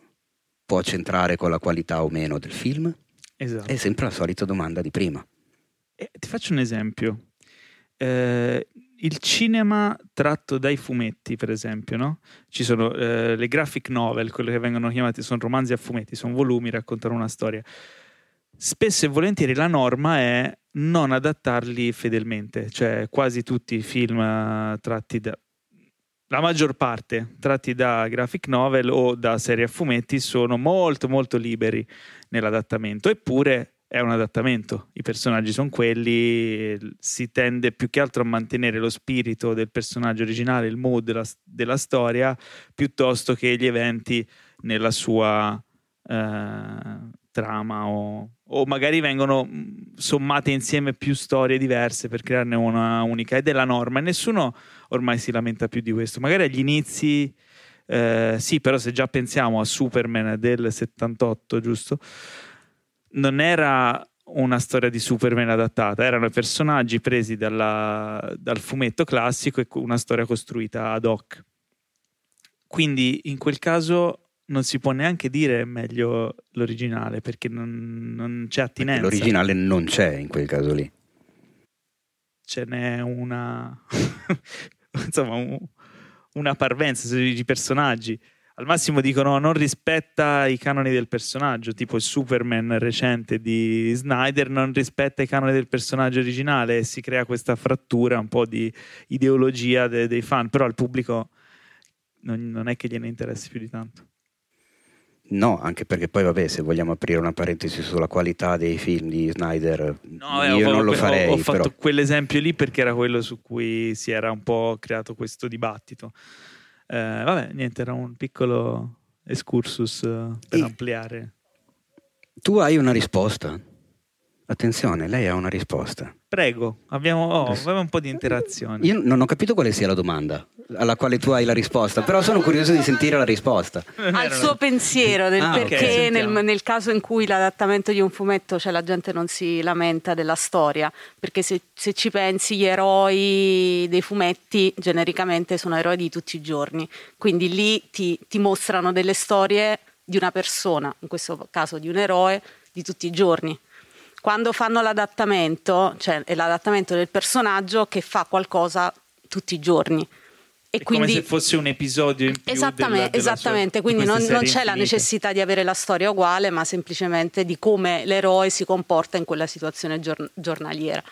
può c'entrare con la qualità o meno del film? Esatto. È sempre la solita domanda di prima. Eh, ti faccio un esempio. Eh, il cinema tratto dai fumetti, per esempio, no? Ci sono eh, le graphic novel, quelle che vengono chiamate, sono romanzi a fumetti, sono volumi, raccontano una storia spesso e volentieri la norma è non adattarli fedelmente, cioè quasi tutti i film eh, tratti da la maggior parte tratti da graphic novel o da serie a fumetti sono molto molto liberi nell'adattamento, eppure è un adattamento, i personaggi sono quelli, si tende più che altro a mantenere lo spirito del personaggio originale, il mood della, della storia, piuttosto che gli eventi nella sua eh, trama o, o, magari vengono mm, sommate insieme più storie diverse per crearne una unica. Ed è la norma e nessuno ormai si lamenta più di questo. Magari agli inizi eh, sì però se già pensiamo a Superman del 78 giusto? Non era una storia di Superman adattata erano personaggi presi dalla, dal fumetto classico e una storia costruita ad hoc. Quindi in quel caso non si può neanche dire meglio l'originale perché non, non c'è attinenza. Perché l'originale non c'è in quel caso lì. Ce n'è una, insomma, un, una parvenza di personaggi. Al massimo dicono non rispetta i canoni del personaggio, tipo il Superman recente di Snyder non rispetta i canoni del personaggio originale e si crea questa frattura un po' di ideologia de- dei fan, però al pubblico non, non è che gliene interessi più di tanto. No, anche perché poi vabbè, se vogliamo aprire una parentesi sulla qualità dei film di Snyder, no, io ho, non lo farei. Ho, ho fatto però. quell'esempio lì perché era quello su cui si era un po' creato questo dibattito. Eh, vabbè, niente, era un piccolo excursus eh, per e ampliare. Tu hai una risposta? Attenzione, lei ha una risposta. Prego, abbiamo, oh, abbiamo un po' di interazione. Io non ho capito quale sia la domanda alla quale tu hai la risposta, però sono curioso di sentire la risposta. Al suo pensiero del ah, perché okay, nel, nel, caso in cui l'adattamento di un fumetto, cioè la gente non si lamenta della storia, perché se, se ci pensi gli eroi dei fumetti genericamente sono eroi di tutti i giorni, quindi lì ti, ti mostrano delle storie di una persona, in questo caso di un eroe, di tutti i giorni quando fanno l'adattamento, cioè è l'adattamento del personaggio che fa qualcosa tutti i giorni. E quindi, come se fosse un episodio in più esattamente, della, della esattamente. quindi non, non, c'è infinite. la necessità di avere la storia uguale ma semplicemente di come l'eroe si comporta in quella situazione giorn- giornaliera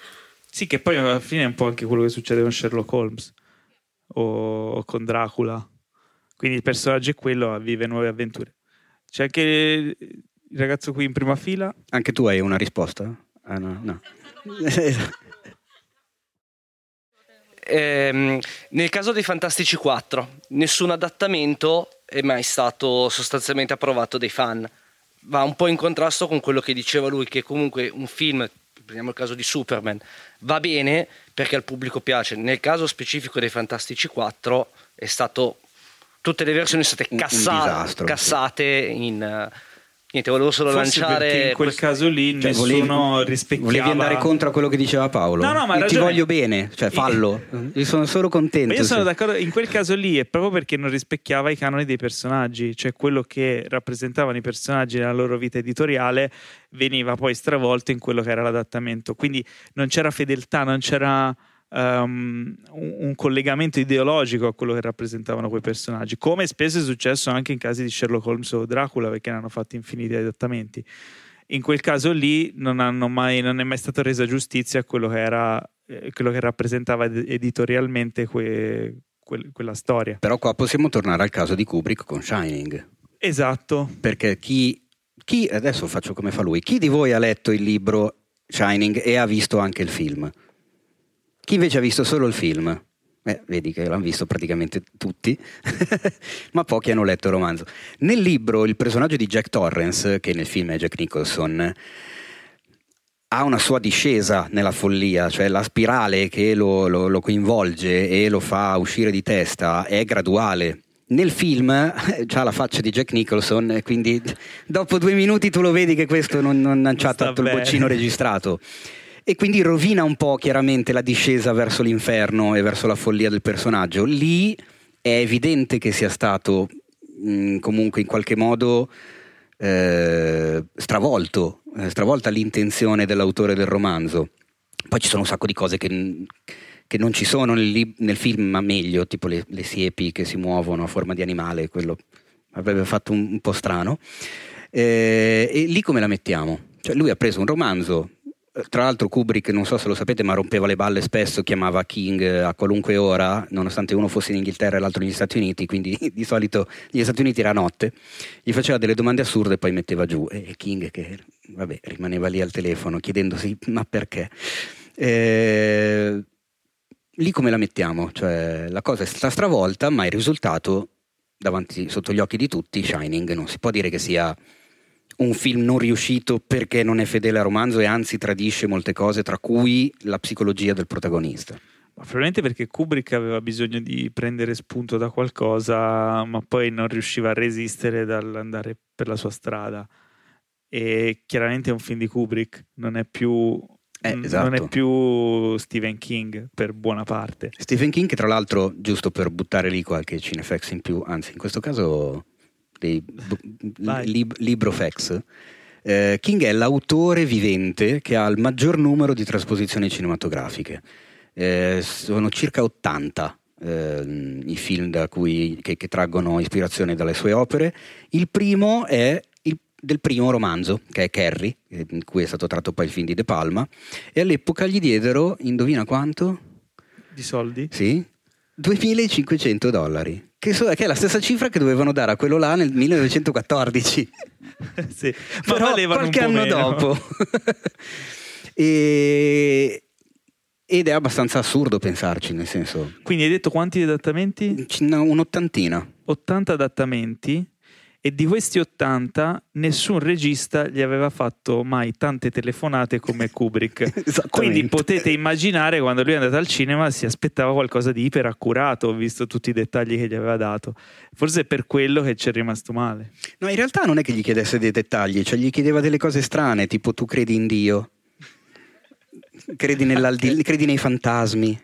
sì che poi alla fine è un po' anche quello che succede con Sherlock Holmes o con Dracula. Quindi il personaggio è quello, vive nuove avventure. C'è anche il ragazzo qui in prima fila. Anche tu hai una risposta? Ah, no, no. ehm, nel caso dei Fantastici 4, nessun adattamento è mai stato sostanzialmente approvato dai fan. Va un po' in contrasto con quello che diceva lui, che comunque un film, prendiamo il caso di Superman, va bene perché al pubblico piace. Nel caso specifico dei Fantastici 4 è stato tutte le versioni sono state disastro, cassate sì. in Niente, volevo solo Forse lanciare. in quel questo... caso lì cioè, nessuno volevi, rispecchiava. Volevi andare contro a quello che diceva Paolo. No, no, ma Io ti voglio bene, cioè fallo. io sono solo contento. Ma io sono d'accordo, in quel caso lì è proprio perché non rispecchiava i canoni dei personaggi, cioè quello che rappresentavano i personaggi nella loro vita editoriale veniva poi stravolto in quello che era l'adattamento. Quindi non c'era fedeltà, non c'era um, un collegamento ideologico a quello che rappresentavano quei personaggi, come spesso è successo anche in casi di Sherlock Holmes o Dracula, perché ne hanno fatto infiniti adattamenti. In quel caso lì non, mai, non è mai stata resa giustizia a quello che, era, eh, quello che rappresentava editorialmente que, que, quella storia. Però qua possiamo tornare al caso di Kubrick con Shining. Esatto. Perché chi, chi, adesso faccio come fa lui, chi di voi ha letto il libro Shining e ha visto anche il film? Chi invece ha visto solo il film? Eh, vedi che l'hanno visto praticamente tutti, ma pochi hanno letto il romanzo. Nel libro il personaggio di Jack Torrance, che nel film è Jack Nicholson, ha una sua discesa nella follia, cioè la spirale che lo, lo, lo coinvolge e lo fa uscire di testa è graduale. Nel film ha la faccia di Jack Nicholson, quindi dopo due minuti tu lo vedi che questo non, non ha tanto il boccino registrato e quindi rovina un po' chiaramente la discesa verso l'inferno e verso la follia del personaggio. Lì è evidente che sia stato mh, mm, comunque in qualche modo eh, stravolto, eh, stravolta l'intenzione dell'autore del romanzo. Poi ci sono un sacco di cose che, che non ci sono nel, nel, film, ma meglio, tipo le, le, siepi che si muovono a forma di animale, quello avrebbe fatto un, un po' strano. Eh, e lì come la mettiamo? Cioè lui ha preso un romanzo tra l'altro Kubrick, non so se lo sapete, ma rompeva le balle spesso, chiamava King a qualunque ora, nonostante uno fosse in Inghilterra e l'altro negli Stati Uniti, quindi di solito negli Stati Uniti era notte, gli faceva delle domande assurde e poi metteva giù. E King che vabbè, rimaneva lì al telefono chiedendosi ma perché? Eh, lì come la mettiamo? Cioè, la cosa è stata stravolta, ma il risultato davanti sotto gli occhi di tutti, Shining, non si può dire che sia un film non riuscito perché non è fedele al romanzo e anzi tradisce molte cose, tra cui la psicologia del protagonista. Ma probabilmente perché Kubrick aveva bisogno di prendere spunto da qualcosa, ma poi non riusciva a resistere dall'andare per la sua strada. E chiaramente è un film di Kubrick, non è più eh, esatto. non è più Stephen King per buona parte. Stephen King, che tra l'altro, giusto per buttare lì qualche cinefex in più, anzi in questo caso dei lib- librofex, eh, King è l'autore vivente che ha il maggior numero di trasposizioni cinematografiche. Eh, sono circa 80 eh, i film cui, che, che, traggono ispirazione dalle sue opere. Il primo è il, del primo romanzo, che è Carrie, in cui è stato tratto poi il film di De Palma, e all'epoca gli diedero, indovina quanto? Di soldi? Sì, 2500 dollari che, che, è la stessa cifra che dovevano dare a quello là nel 1914. sì, ma Però qualche anno meno. dopo. e, ed è abbastanza assurdo pensarci, nel senso. Quindi hai detto quanti adattamenti? Un'ottantina. 80 adattamenti e di questi 80 nessun regista gli aveva fatto mai tante telefonate come Kubrick. Quindi potete immaginare quando lui è andato al cinema si aspettava qualcosa di iperaccurato, visto tutti i dettagli che gli aveva dato. Forse è per quello che ci è rimasto male. No, in realtà non è che gli chiedesse dei dettagli, cioè gli chiedeva delle cose strane, tipo tu credi in Dio, credi, credi nei fantasmi.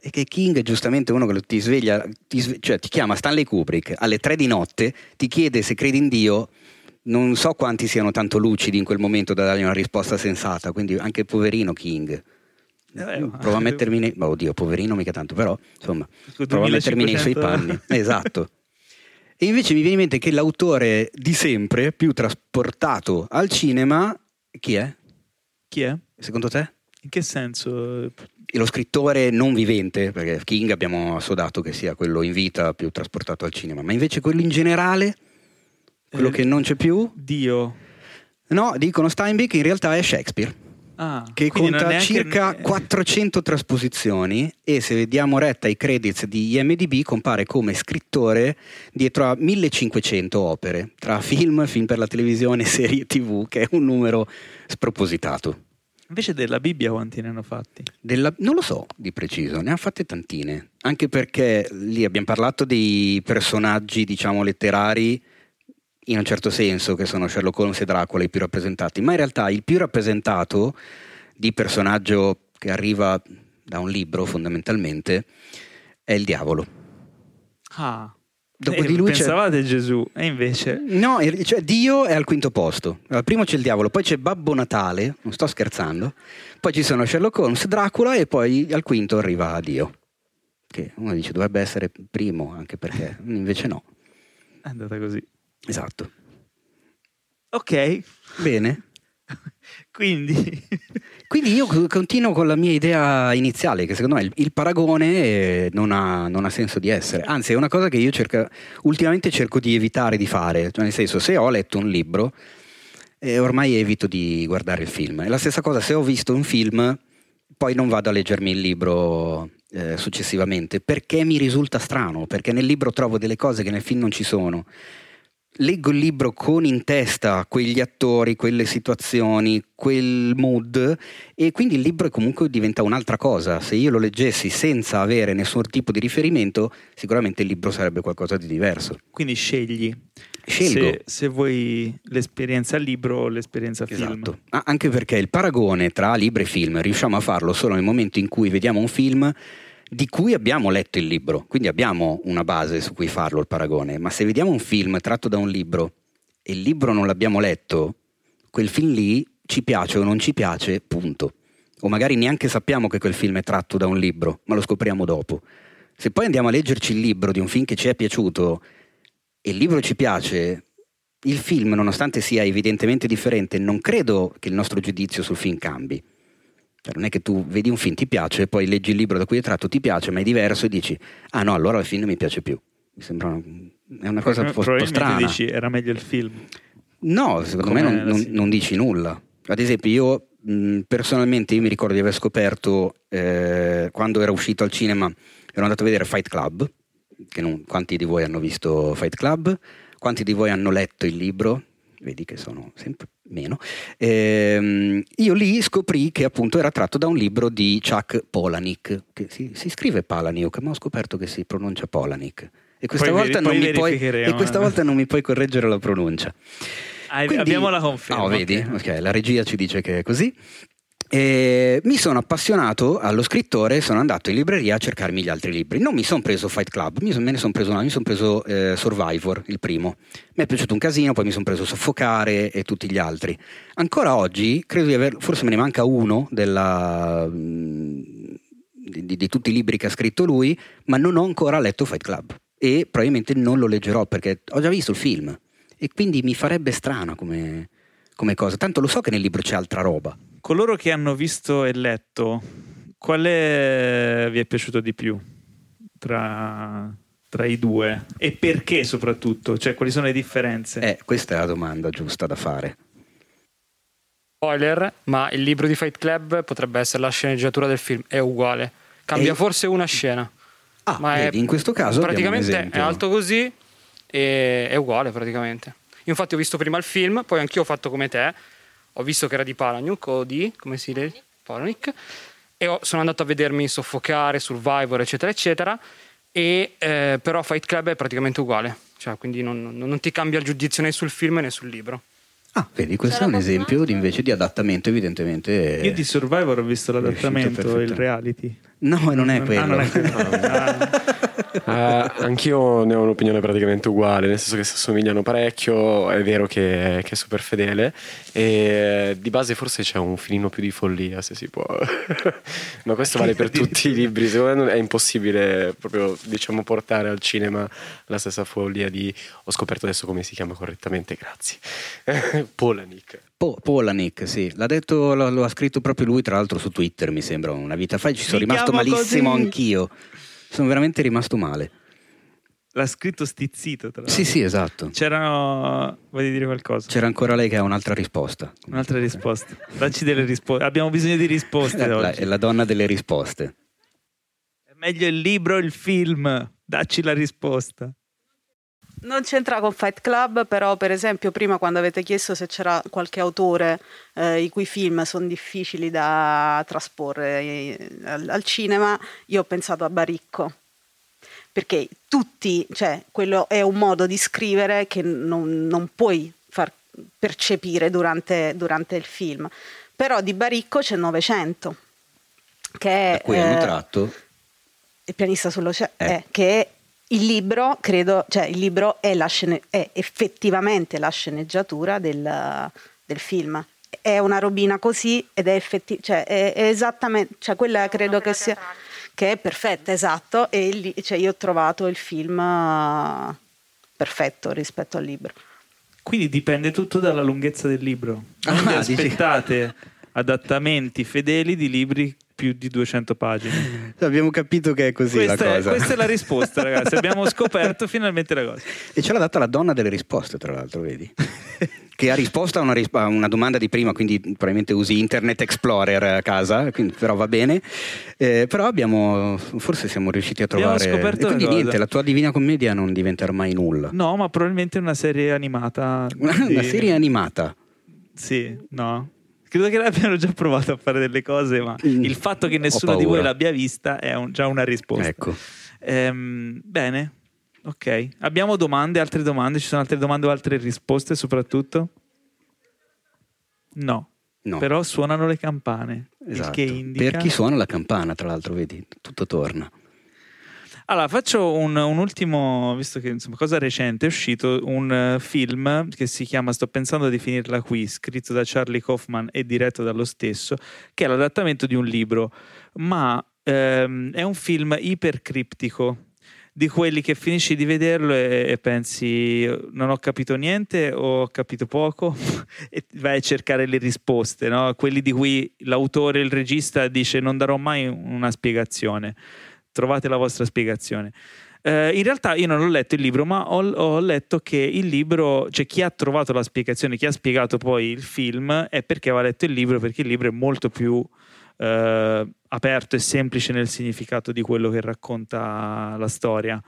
E che King è giustamente uno che ti sveglia, ti, sve- cioè ti chiama Stanley Kubrick alle tre di notte, ti chiede se credi in Dio, non so quanti siano tanto lucidi in quel momento da dargli una risposta sensata, quindi anche poverino King. Eh, prova a mettermi nei... Oh, oddio, poverino mica tanto, però insomma, prova a mettermi nei suoi panni. esatto. E invece mi viene in mente che l'autore di sempre, più trasportato al cinema, chi è? Chi è? Secondo te? In che senso? Lo scrittore non vivente, perché King abbiamo assodato che sia quello in vita più trasportato al cinema, ma invece quello in generale, quello eh, che non c'è più. Dio. No, dicono Steinbeck in realtà è Shakespeare. Ah, che conta circa 400 trasposizioni e se vediamo retta i credits di IMDB compare come scrittore dietro a 1500 opere, tra film, film per la televisione, serie tv, che è un numero spropositato. Invece della Bibbia quanti ne hanno fatti? Della, non lo so di preciso, ne ha fatte tantine, anche perché lì abbiamo parlato dei personaggi, diciamo, letterari in un certo senso, che sono Sherlock Holmes e Dracula i più rappresentati, ma in realtà il più rappresentato di personaggio che arriva da un libro fondamentalmente è il diavolo. Ah. Dopo eh, di lui pensavate c'è... Gesù e invece? No, cioè Dio è al quinto posto. Al primo c'è il diavolo poi c'è Babbo Natale non sto scherzando poi ci sono Sherlock Holmes Dracula e poi al quinto arriva Dio che uno dice dovrebbe essere primo anche perché invece no. È andata così. Esatto. Ok. Bene. Quindi quindi io continuo con la mia idea iniziale, che secondo me il, il paragone eh, non ha, non ha, senso di essere. Anzi, è una cosa che io cerco, ultimamente cerco di evitare di fare. Cioè, nel senso, se ho letto un libro, eh, ormai evito di guardare il film. È la stessa cosa, se ho visto un film, poi non vado a leggermi il libro eh, successivamente, perché mi risulta strano, perché nel libro trovo delle cose che nel film non ci sono leggo il libro con in testa quegli attori, quelle situazioni, quel mood e quindi il libro comunque diventa un'altra cosa. Se io lo leggessi senza avere nessun tipo di riferimento, sicuramente il libro sarebbe qualcosa di diverso. Quindi scegli. Se, se vuoi l'esperienza libro o l'esperienza film. Esatto. Ah, anche perché il paragone tra libro e film riusciamo a farlo solo nel momento in cui vediamo un film di cui abbiamo letto il libro, quindi abbiamo una base su cui farlo il paragone, ma se vediamo un film tratto da un libro e il libro non l'abbiamo letto, quel film lì ci piace o non ci piace, punto. O magari neanche sappiamo che quel film è tratto da un libro, ma lo scopriamo dopo. Se poi andiamo a leggerci il libro di un film che ci è piaciuto e il libro ci piace, il film, nonostante sia evidentemente differente, non credo che il nostro giudizio sul film cambi. Cioè, non è che tu vedi un film, ti piace, poi leggi il libro da cui è tratto, ti piace, ma è diverso e dici, ah no, allora il film mi piace più. Mi sembra una, è una cosa un po', po strana. dici, era meglio il film. No, secondo Come me non, non, non, dici nulla. Ad esempio, io mh, personalmente io mi ricordo di aver scoperto eh, quando era uscito al cinema, ero andato a vedere Fight Club, non, quanti di voi hanno visto Fight Club? Quanti di voi hanno letto il libro? Vedi che sono sempre meno, ehm, io lì scoprì che appunto era tratto da un libro di Chuck Polanik, che si, si scrive Palaniuk, ma ho scoperto che si pronuncia Polanik. E questa, poi volta, veri, non puoi, e questa volta non mi puoi correggere la pronuncia. Ah, Quindi, abbiamo la conferma. Oh, vedi? Okay, la regia ci dice che è così. E mi sono appassionato allo scrittore sono andato in libreria a cercarmi gli altri libri. Non mi sono preso Fight Club, son, me ne sono preso, no, mi son preso eh, Survivor, il primo. Mi è piaciuto un casino, poi mi sono preso Soffocare e tutti gli altri. Ancora oggi, credo di aver, forse me ne manca uno della, mm, di, di, di tutti i libri che ha scritto lui, ma non ho ancora letto Fight Club e probabilmente non lo leggerò perché ho già visto il film e quindi mi farebbe strano come, come cosa. Tanto lo so che nel libro c'è altra roba coloro che hanno visto e letto, quale vi è piaciuto di più tra, tra i due? E perché soprattutto? Cioè, quali sono le differenze? Eh, questa è la domanda giusta da fare. Spoiler, ma il libro di Fight Club potrebbe essere la sceneggiatura del film, è uguale. Cambia e... forse una scena. Ah, ma vedi, è, in questo caso praticamente è alto così e è uguale praticamente. Infatti ho visto prima il film, poi anch'io ho fatto come te, ho visto che era di Palaniuk o di, come si dice? Palaniuk, e ho, sono andato a vedermi Soffocare, Survivor, eccetera, eccetera, e, eh, però Fight Club è praticamente uguale, cioè, quindi non, non, ti cambia il giudizio né sul film né sul libro. Ah, vedi, questo è un esempio di, invece di adattamento, evidentemente. Io di Survivor ho visto l'adattamento, il reality. No, non è quello. Ah, non è quello. Uh, anch'io ne ho un'opinione praticamente uguale, nel senso che si assomigliano parecchio, è vero che, che, è super fedele e di base forse c'è un filino più di follia se si può, ma questo vale per tutti i libri, secondo me è impossibile proprio diciamo portare al cinema la stessa follia di ho scoperto adesso come si chiama correttamente, grazie. Polanik. Po- Polanik, sì, l'ha detto, lo, lo, ha scritto proprio lui, tra l'altro su Twitter, mi sembra una vita fa. Ci sono rimasto malissimo così. anch'io. Sono veramente rimasto male. L'ha scritto stizzito, tra l'altro. Sì, sì, esatto. C'erano. Vuoi dire qualcosa? C'era ancora lei che ha un'altra risposta. Un'altra risposta. Dacci delle risposte. Abbiamo bisogno di risposte. la, è la donna delle risposte. È meglio il libro o il film? Dacci la risposta. Non c'entra con Fight Club, però per esempio prima quando avete chiesto se c'era qualche autore eh, i cui film sono difficili da trasporre eh, al, cinema, io ho pensato a Baricco. Perché tutti, cioè, quello è un modo di scrivere che non, non puoi far percepire durante, durante, il film. Però di Baricco c'è 900, che è... Da cui hanno eh, tratto... Il pianista sull'oceano, eh. eh. che è il libro, credo, cioè il libro è, scene, è effettivamente la sceneggiatura del, del, film. È una robina così ed è, effetti, cioè è, è esattamente, cioè quella credo che sia, che è perfetta, esatto, e lì, cioè io ho trovato il film uh, perfetto rispetto al libro. Quindi dipende tutto dalla lunghezza del libro. Non ah, aspettate adattamenti fedeli di libri più di 200 pagine. Abbiamo capito che è così questa la cosa. È, questa è la risposta, ragazzi. Abbiamo scoperto finalmente la cosa. E ce l'ha data la donna delle risposte, tra l'altro, vedi? che ha risposto a una, risp- a una, domanda di prima, quindi probabilmente usi Internet Explorer a casa, quindi, però va bene. Eh, però abbiamo, forse siamo riusciti a trovare... Abbiamo scoperto e quindi niente, la tua Divina Commedia non diventerà mai nulla. No, ma probabilmente una serie animata. Una, di... una serie animata? Sì, no. Credo che l'abbiano già provato a fare delle cose, ma mm. il fatto che nessuno di voi l'abbia vista è un, già una risposta. Ecco. Ehm, bene, ok. Abbiamo domande, altre domande? Ci sono altre domande o altre risposte soprattutto? No. no. Però suonano le campane. Esatto. Indica... Per chi suona la campana, tra l'altro, vedi, tutto torna. Allora, faccio un, un, ultimo, visto che insomma, cosa recente è uscito, un uh, film che si chiama Sto pensando di finirla qui, scritto da Charlie Kaufman e diretto dallo stesso, che è l'adattamento di un libro, ma ehm, è un film ipercriptico, di quelli che finisci di vederlo e, e, pensi non ho capito niente o ho capito poco? E vai a cercare le risposte, no? quelli di cui l'autore, il regista dice non darò mai una spiegazione trovate la vostra spiegazione. Eh, in realtà io non ho letto il libro, ma ho, ho, letto che il libro, cioè chi ha trovato la spiegazione, chi ha spiegato poi il film, è perché aveva letto il libro, perché il libro è molto più eh, aperto e semplice nel significato di quello che racconta la storia.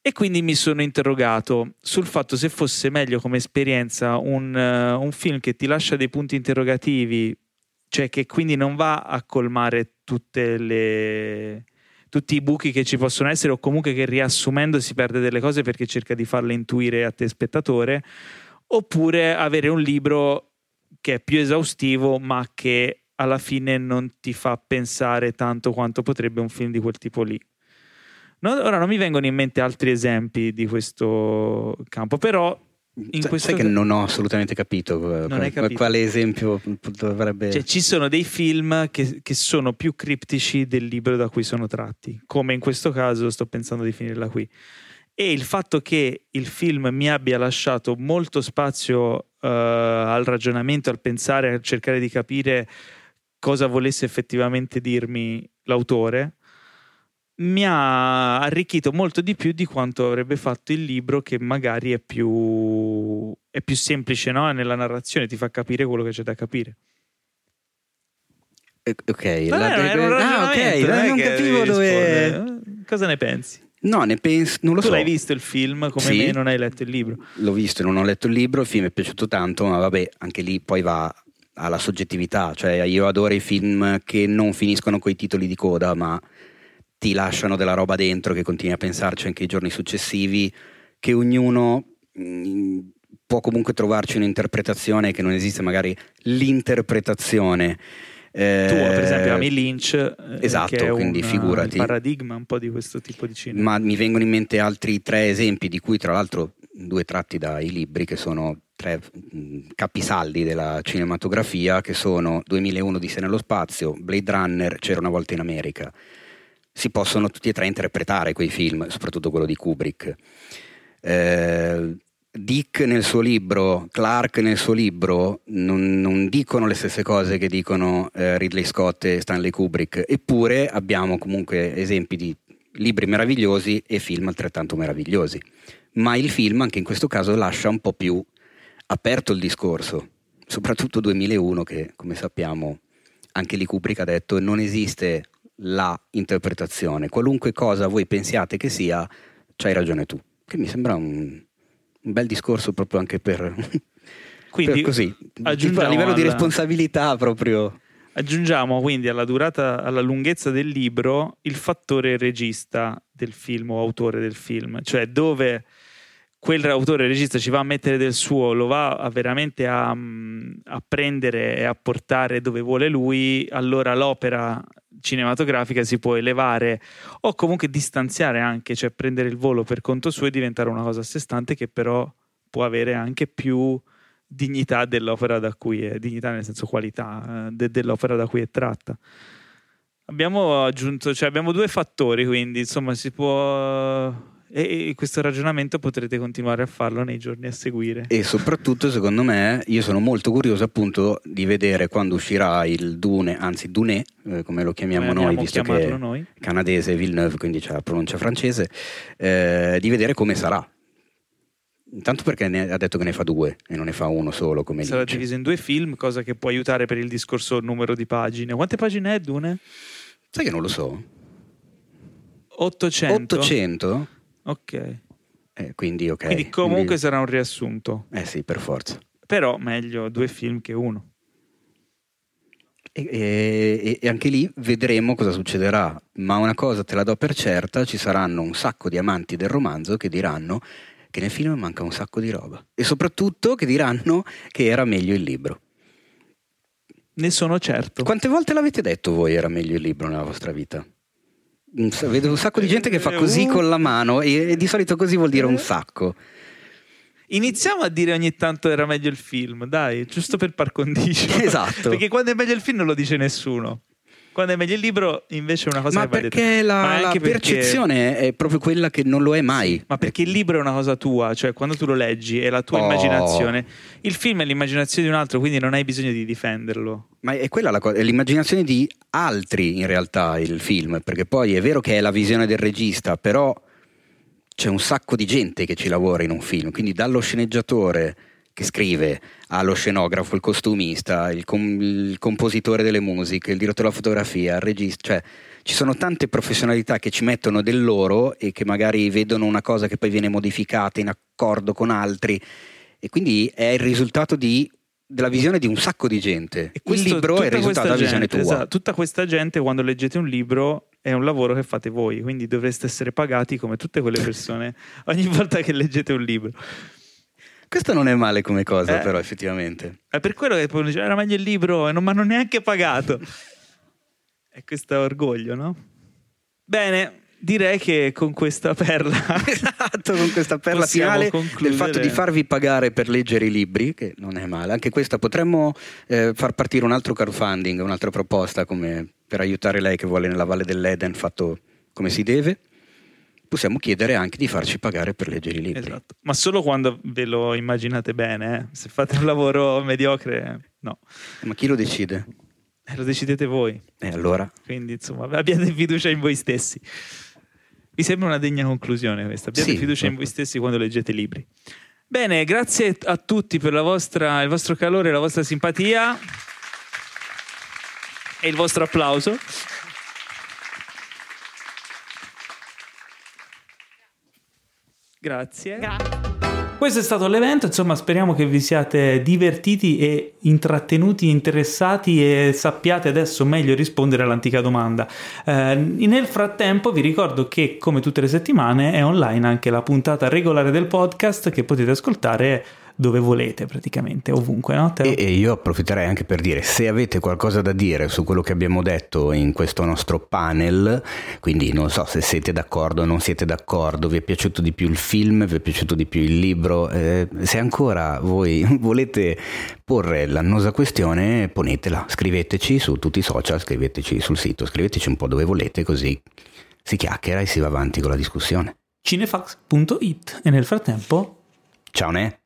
E quindi mi sono interrogato sul fatto se fosse meglio come esperienza un, uh, un film che ti lascia dei punti interrogativi, cioè che quindi non va a colmare tutte le tutti i buchi che ci possono essere o comunque che riassumendo si perde delle cose perché cerca di farle intuire a te spettatore, oppure avere un libro che è più esaustivo ma che alla fine non ti fa pensare tanto quanto potrebbe un film di quel tipo lì. No, ora non mi vengono in mente altri esempi di questo campo, però in sai, questo... sai che non ho assolutamente capito, non qual, capito. quale esempio dovrebbe... Cioè, ci sono dei film che, che, sono più criptici del libro da cui sono tratti, come in questo caso sto pensando di finirla qui. E il fatto che il film mi abbia lasciato molto spazio uh, al ragionamento, al pensare, a cercare di capire cosa volesse effettivamente dirmi l'autore, mi ha arricchito molto di più di quanto avrebbe fatto il libro che magari è più, è più semplice no? nella narrazione, ti fa capire quello che c'è da capire. Ok, non la era, un ah, ok, non, non capivo dove... Cosa ne pensi? No, ne penso, non lo tu so. l'hai visto il film come sì, me, non hai letto il libro? L'ho visto, non ho letto il libro, il film è piaciuto tanto, ma vabbè, anche lì poi va alla soggettività, cioè io adoro i film che non finiscono con i titoli di coda, ma ti lasciano della roba dentro che continui a pensarci anche i giorni successivi, che ognuno mh, mm, può comunque trovarci un'interpretazione che non esiste magari l'interpretazione. Eh, tu, per esempio, ami Lynch, eh, esatto, che quindi un, figurati. paradigma un po' di questo tipo di cinema. Ma mi vengono in mente altri tre esempi, di cui tra l'altro due tratti dai libri, che sono tre capisaldi della cinematografia, che sono 2001 di Se nello spazio, Blade Runner, C'era una volta in America. Si possono tutti e tre interpretare quei film, soprattutto quello di Kubrick. Eh, Dick nel suo libro, Clark nel suo libro non, non dicono le stesse cose che dicono eh, Ridley Scott e Stanley Kubrick, eppure abbiamo comunque esempi di libri meravigliosi e film altrettanto meravigliosi. Ma il film anche in questo caso lascia un po' più aperto il discorso, soprattutto 2001 che come sappiamo anche lì Kubrick ha detto non esiste la interpretazione, qualunque cosa voi pensiate che sia, c'hai ragione tu, che mi sembra un un bel discorso proprio anche per, quindi, per così, a livello alla... di responsabilità proprio. Aggiungiamo quindi alla durata, alla lunghezza del libro il fattore regista del film o autore del film, cioè dove quel autore regista ci va a mettere del suo, lo va veramente a, a, prendere e a portare dove vuole lui, allora l'opera cinematografica si può elevare o comunque distanziare anche, cioè prendere il volo per conto suo e diventare una cosa a sé stante che però può avere anche più dignità dell'opera da cui è, dignità nel senso qualità eh, de, dell'opera da cui è tratta. Abbiamo aggiunto, cioè abbiamo due fattori, quindi insomma si può e questo ragionamento potrete continuare a farlo nei giorni a seguire. E soprattutto, secondo me, io sono molto curioso appunto di vedere quando uscirà il Dune, anzi Dune, eh, come lo chiamiamo come noi, visto che è noi. canadese Villeneuve, quindi c'è la pronuncia francese, eh, di vedere come sarà. Intanto perché ne, ha detto che ne fa due e non ne fa uno solo come Sarà dice. diviso in due film, cosa che può aiutare per il discorso numero di pagine. Quante pagine è Dune? Sai che non lo so. 800? 800? Ok. Eh, quindi, okay. quindi comunque quindi... sarà un riassunto. Eh sì, per forza. Però meglio due film che uno. E, e, e, anche lì vedremo cosa succederà. Ma una cosa te la do per certa: ci saranno un sacco di amanti del romanzo che diranno che nel film manca un sacco di roba. E soprattutto che diranno che era meglio il libro. Ne sono certo. Quante volte l'avete detto voi era meglio il libro nella vostra vita? Vedo un sacco di gente che fa così con la mano e, e di solito così vuol dire un sacco. Iniziamo a dire ogni tanto era meglio il film, dai, giusto per par condicio. Esatto. Perché quando è meglio il film non lo dice nessuno. Quando è meglio il libro, invece, è una cosa ma che perché la, ma la percezione perché... è proprio quella che non lo è mai. Ma perché il libro è una cosa tua, cioè quando tu lo leggi è la tua oh. immaginazione. Il film è l'immaginazione di un altro, quindi non hai bisogno di difenderlo. Ma è quella la cosa, è l'immaginazione di altri in realtà il film, perché poi è vero che è la visione del regista, però c'è un sacco di gente che ci lavora in un film, quindi dallo sceneggiatore che scrive allo scenografo, il costumista, il, com- il, compositore delle musiche, il direttore della fotografia, il regista, cioè ci sono tante professionalità che ci mettono del loro e che magari vedono una cosa che poi viene modificata in accordo con altri e quindi è il risultato di, della visione di un sacco di gente. E il libro è il risultato della visione tua. Esatto, tutta questa gente quando leggete un libro è un lavoro che fate voi, quindi dovreste essere pagati come tutte quelle persone ogni volta che leggete un libro. Questo non è male come cosa, eh, però, effettivamente. È per quello che poi dice, era meglio il libro e non mi hanno neanche pagato. e questo è orgoglio, no? Bene, direi che con questa perla esatto, con questa perla finale concludere. del fatto di farvi pagare per leggere i libri che non è male anche questa potremmo eh, far partire un altro crowdfunding un'altra proposta come per aiutare lei che vuole nella Valle dell'Eden fatto come si deve possiamo chiedere anche di farci pagare per leggere i libri. Esatto, ma solo quando ve lo immaginate bene, eh? se fate un lavoro mediocre, no. Ma chi lo decide? Eh, lo decidete voi. E allora? Quindi insomma, abbiate fiducia in voi stessi. Mi sembra una degna conclusione questa. Abbiate sì, fiducia in voi stessi quando leggete i libri. Bene, grazie a tutti per vostra, il vostro calore, la vostra simpatia e il vostro applauso. Grazie. Grazie. Questo è stato l'evento, insomma speriamo che vi siate divertiti e intrattenuti, interessati e sappiate adesso meglio rispondere all'antica domanda. Eh, nel frattempo vi ricordo che come tutte le settimane è online anche la puntata regolare del podcast che potete ascoltare dove volete praticamente, ovunque. No? E, e, io approfitterei anche per dire, se avete qualcosa da dire su quello che abbiamo detto in questo nostro panel, quindi non so se siete d'accordo o non siete d'accordo, vi è piaciuto di più il film, vi è piaciuto di più il libro, eh, se ancora voi volete porre l'annosa questione, ponetela, scriveteci su tutti i social, scriveteci sul sito, scriveteci un po' dove volete, così si chiacchiera e si va avanti con la discussione. cinefax.it e nel frattempo... Ciao Ne!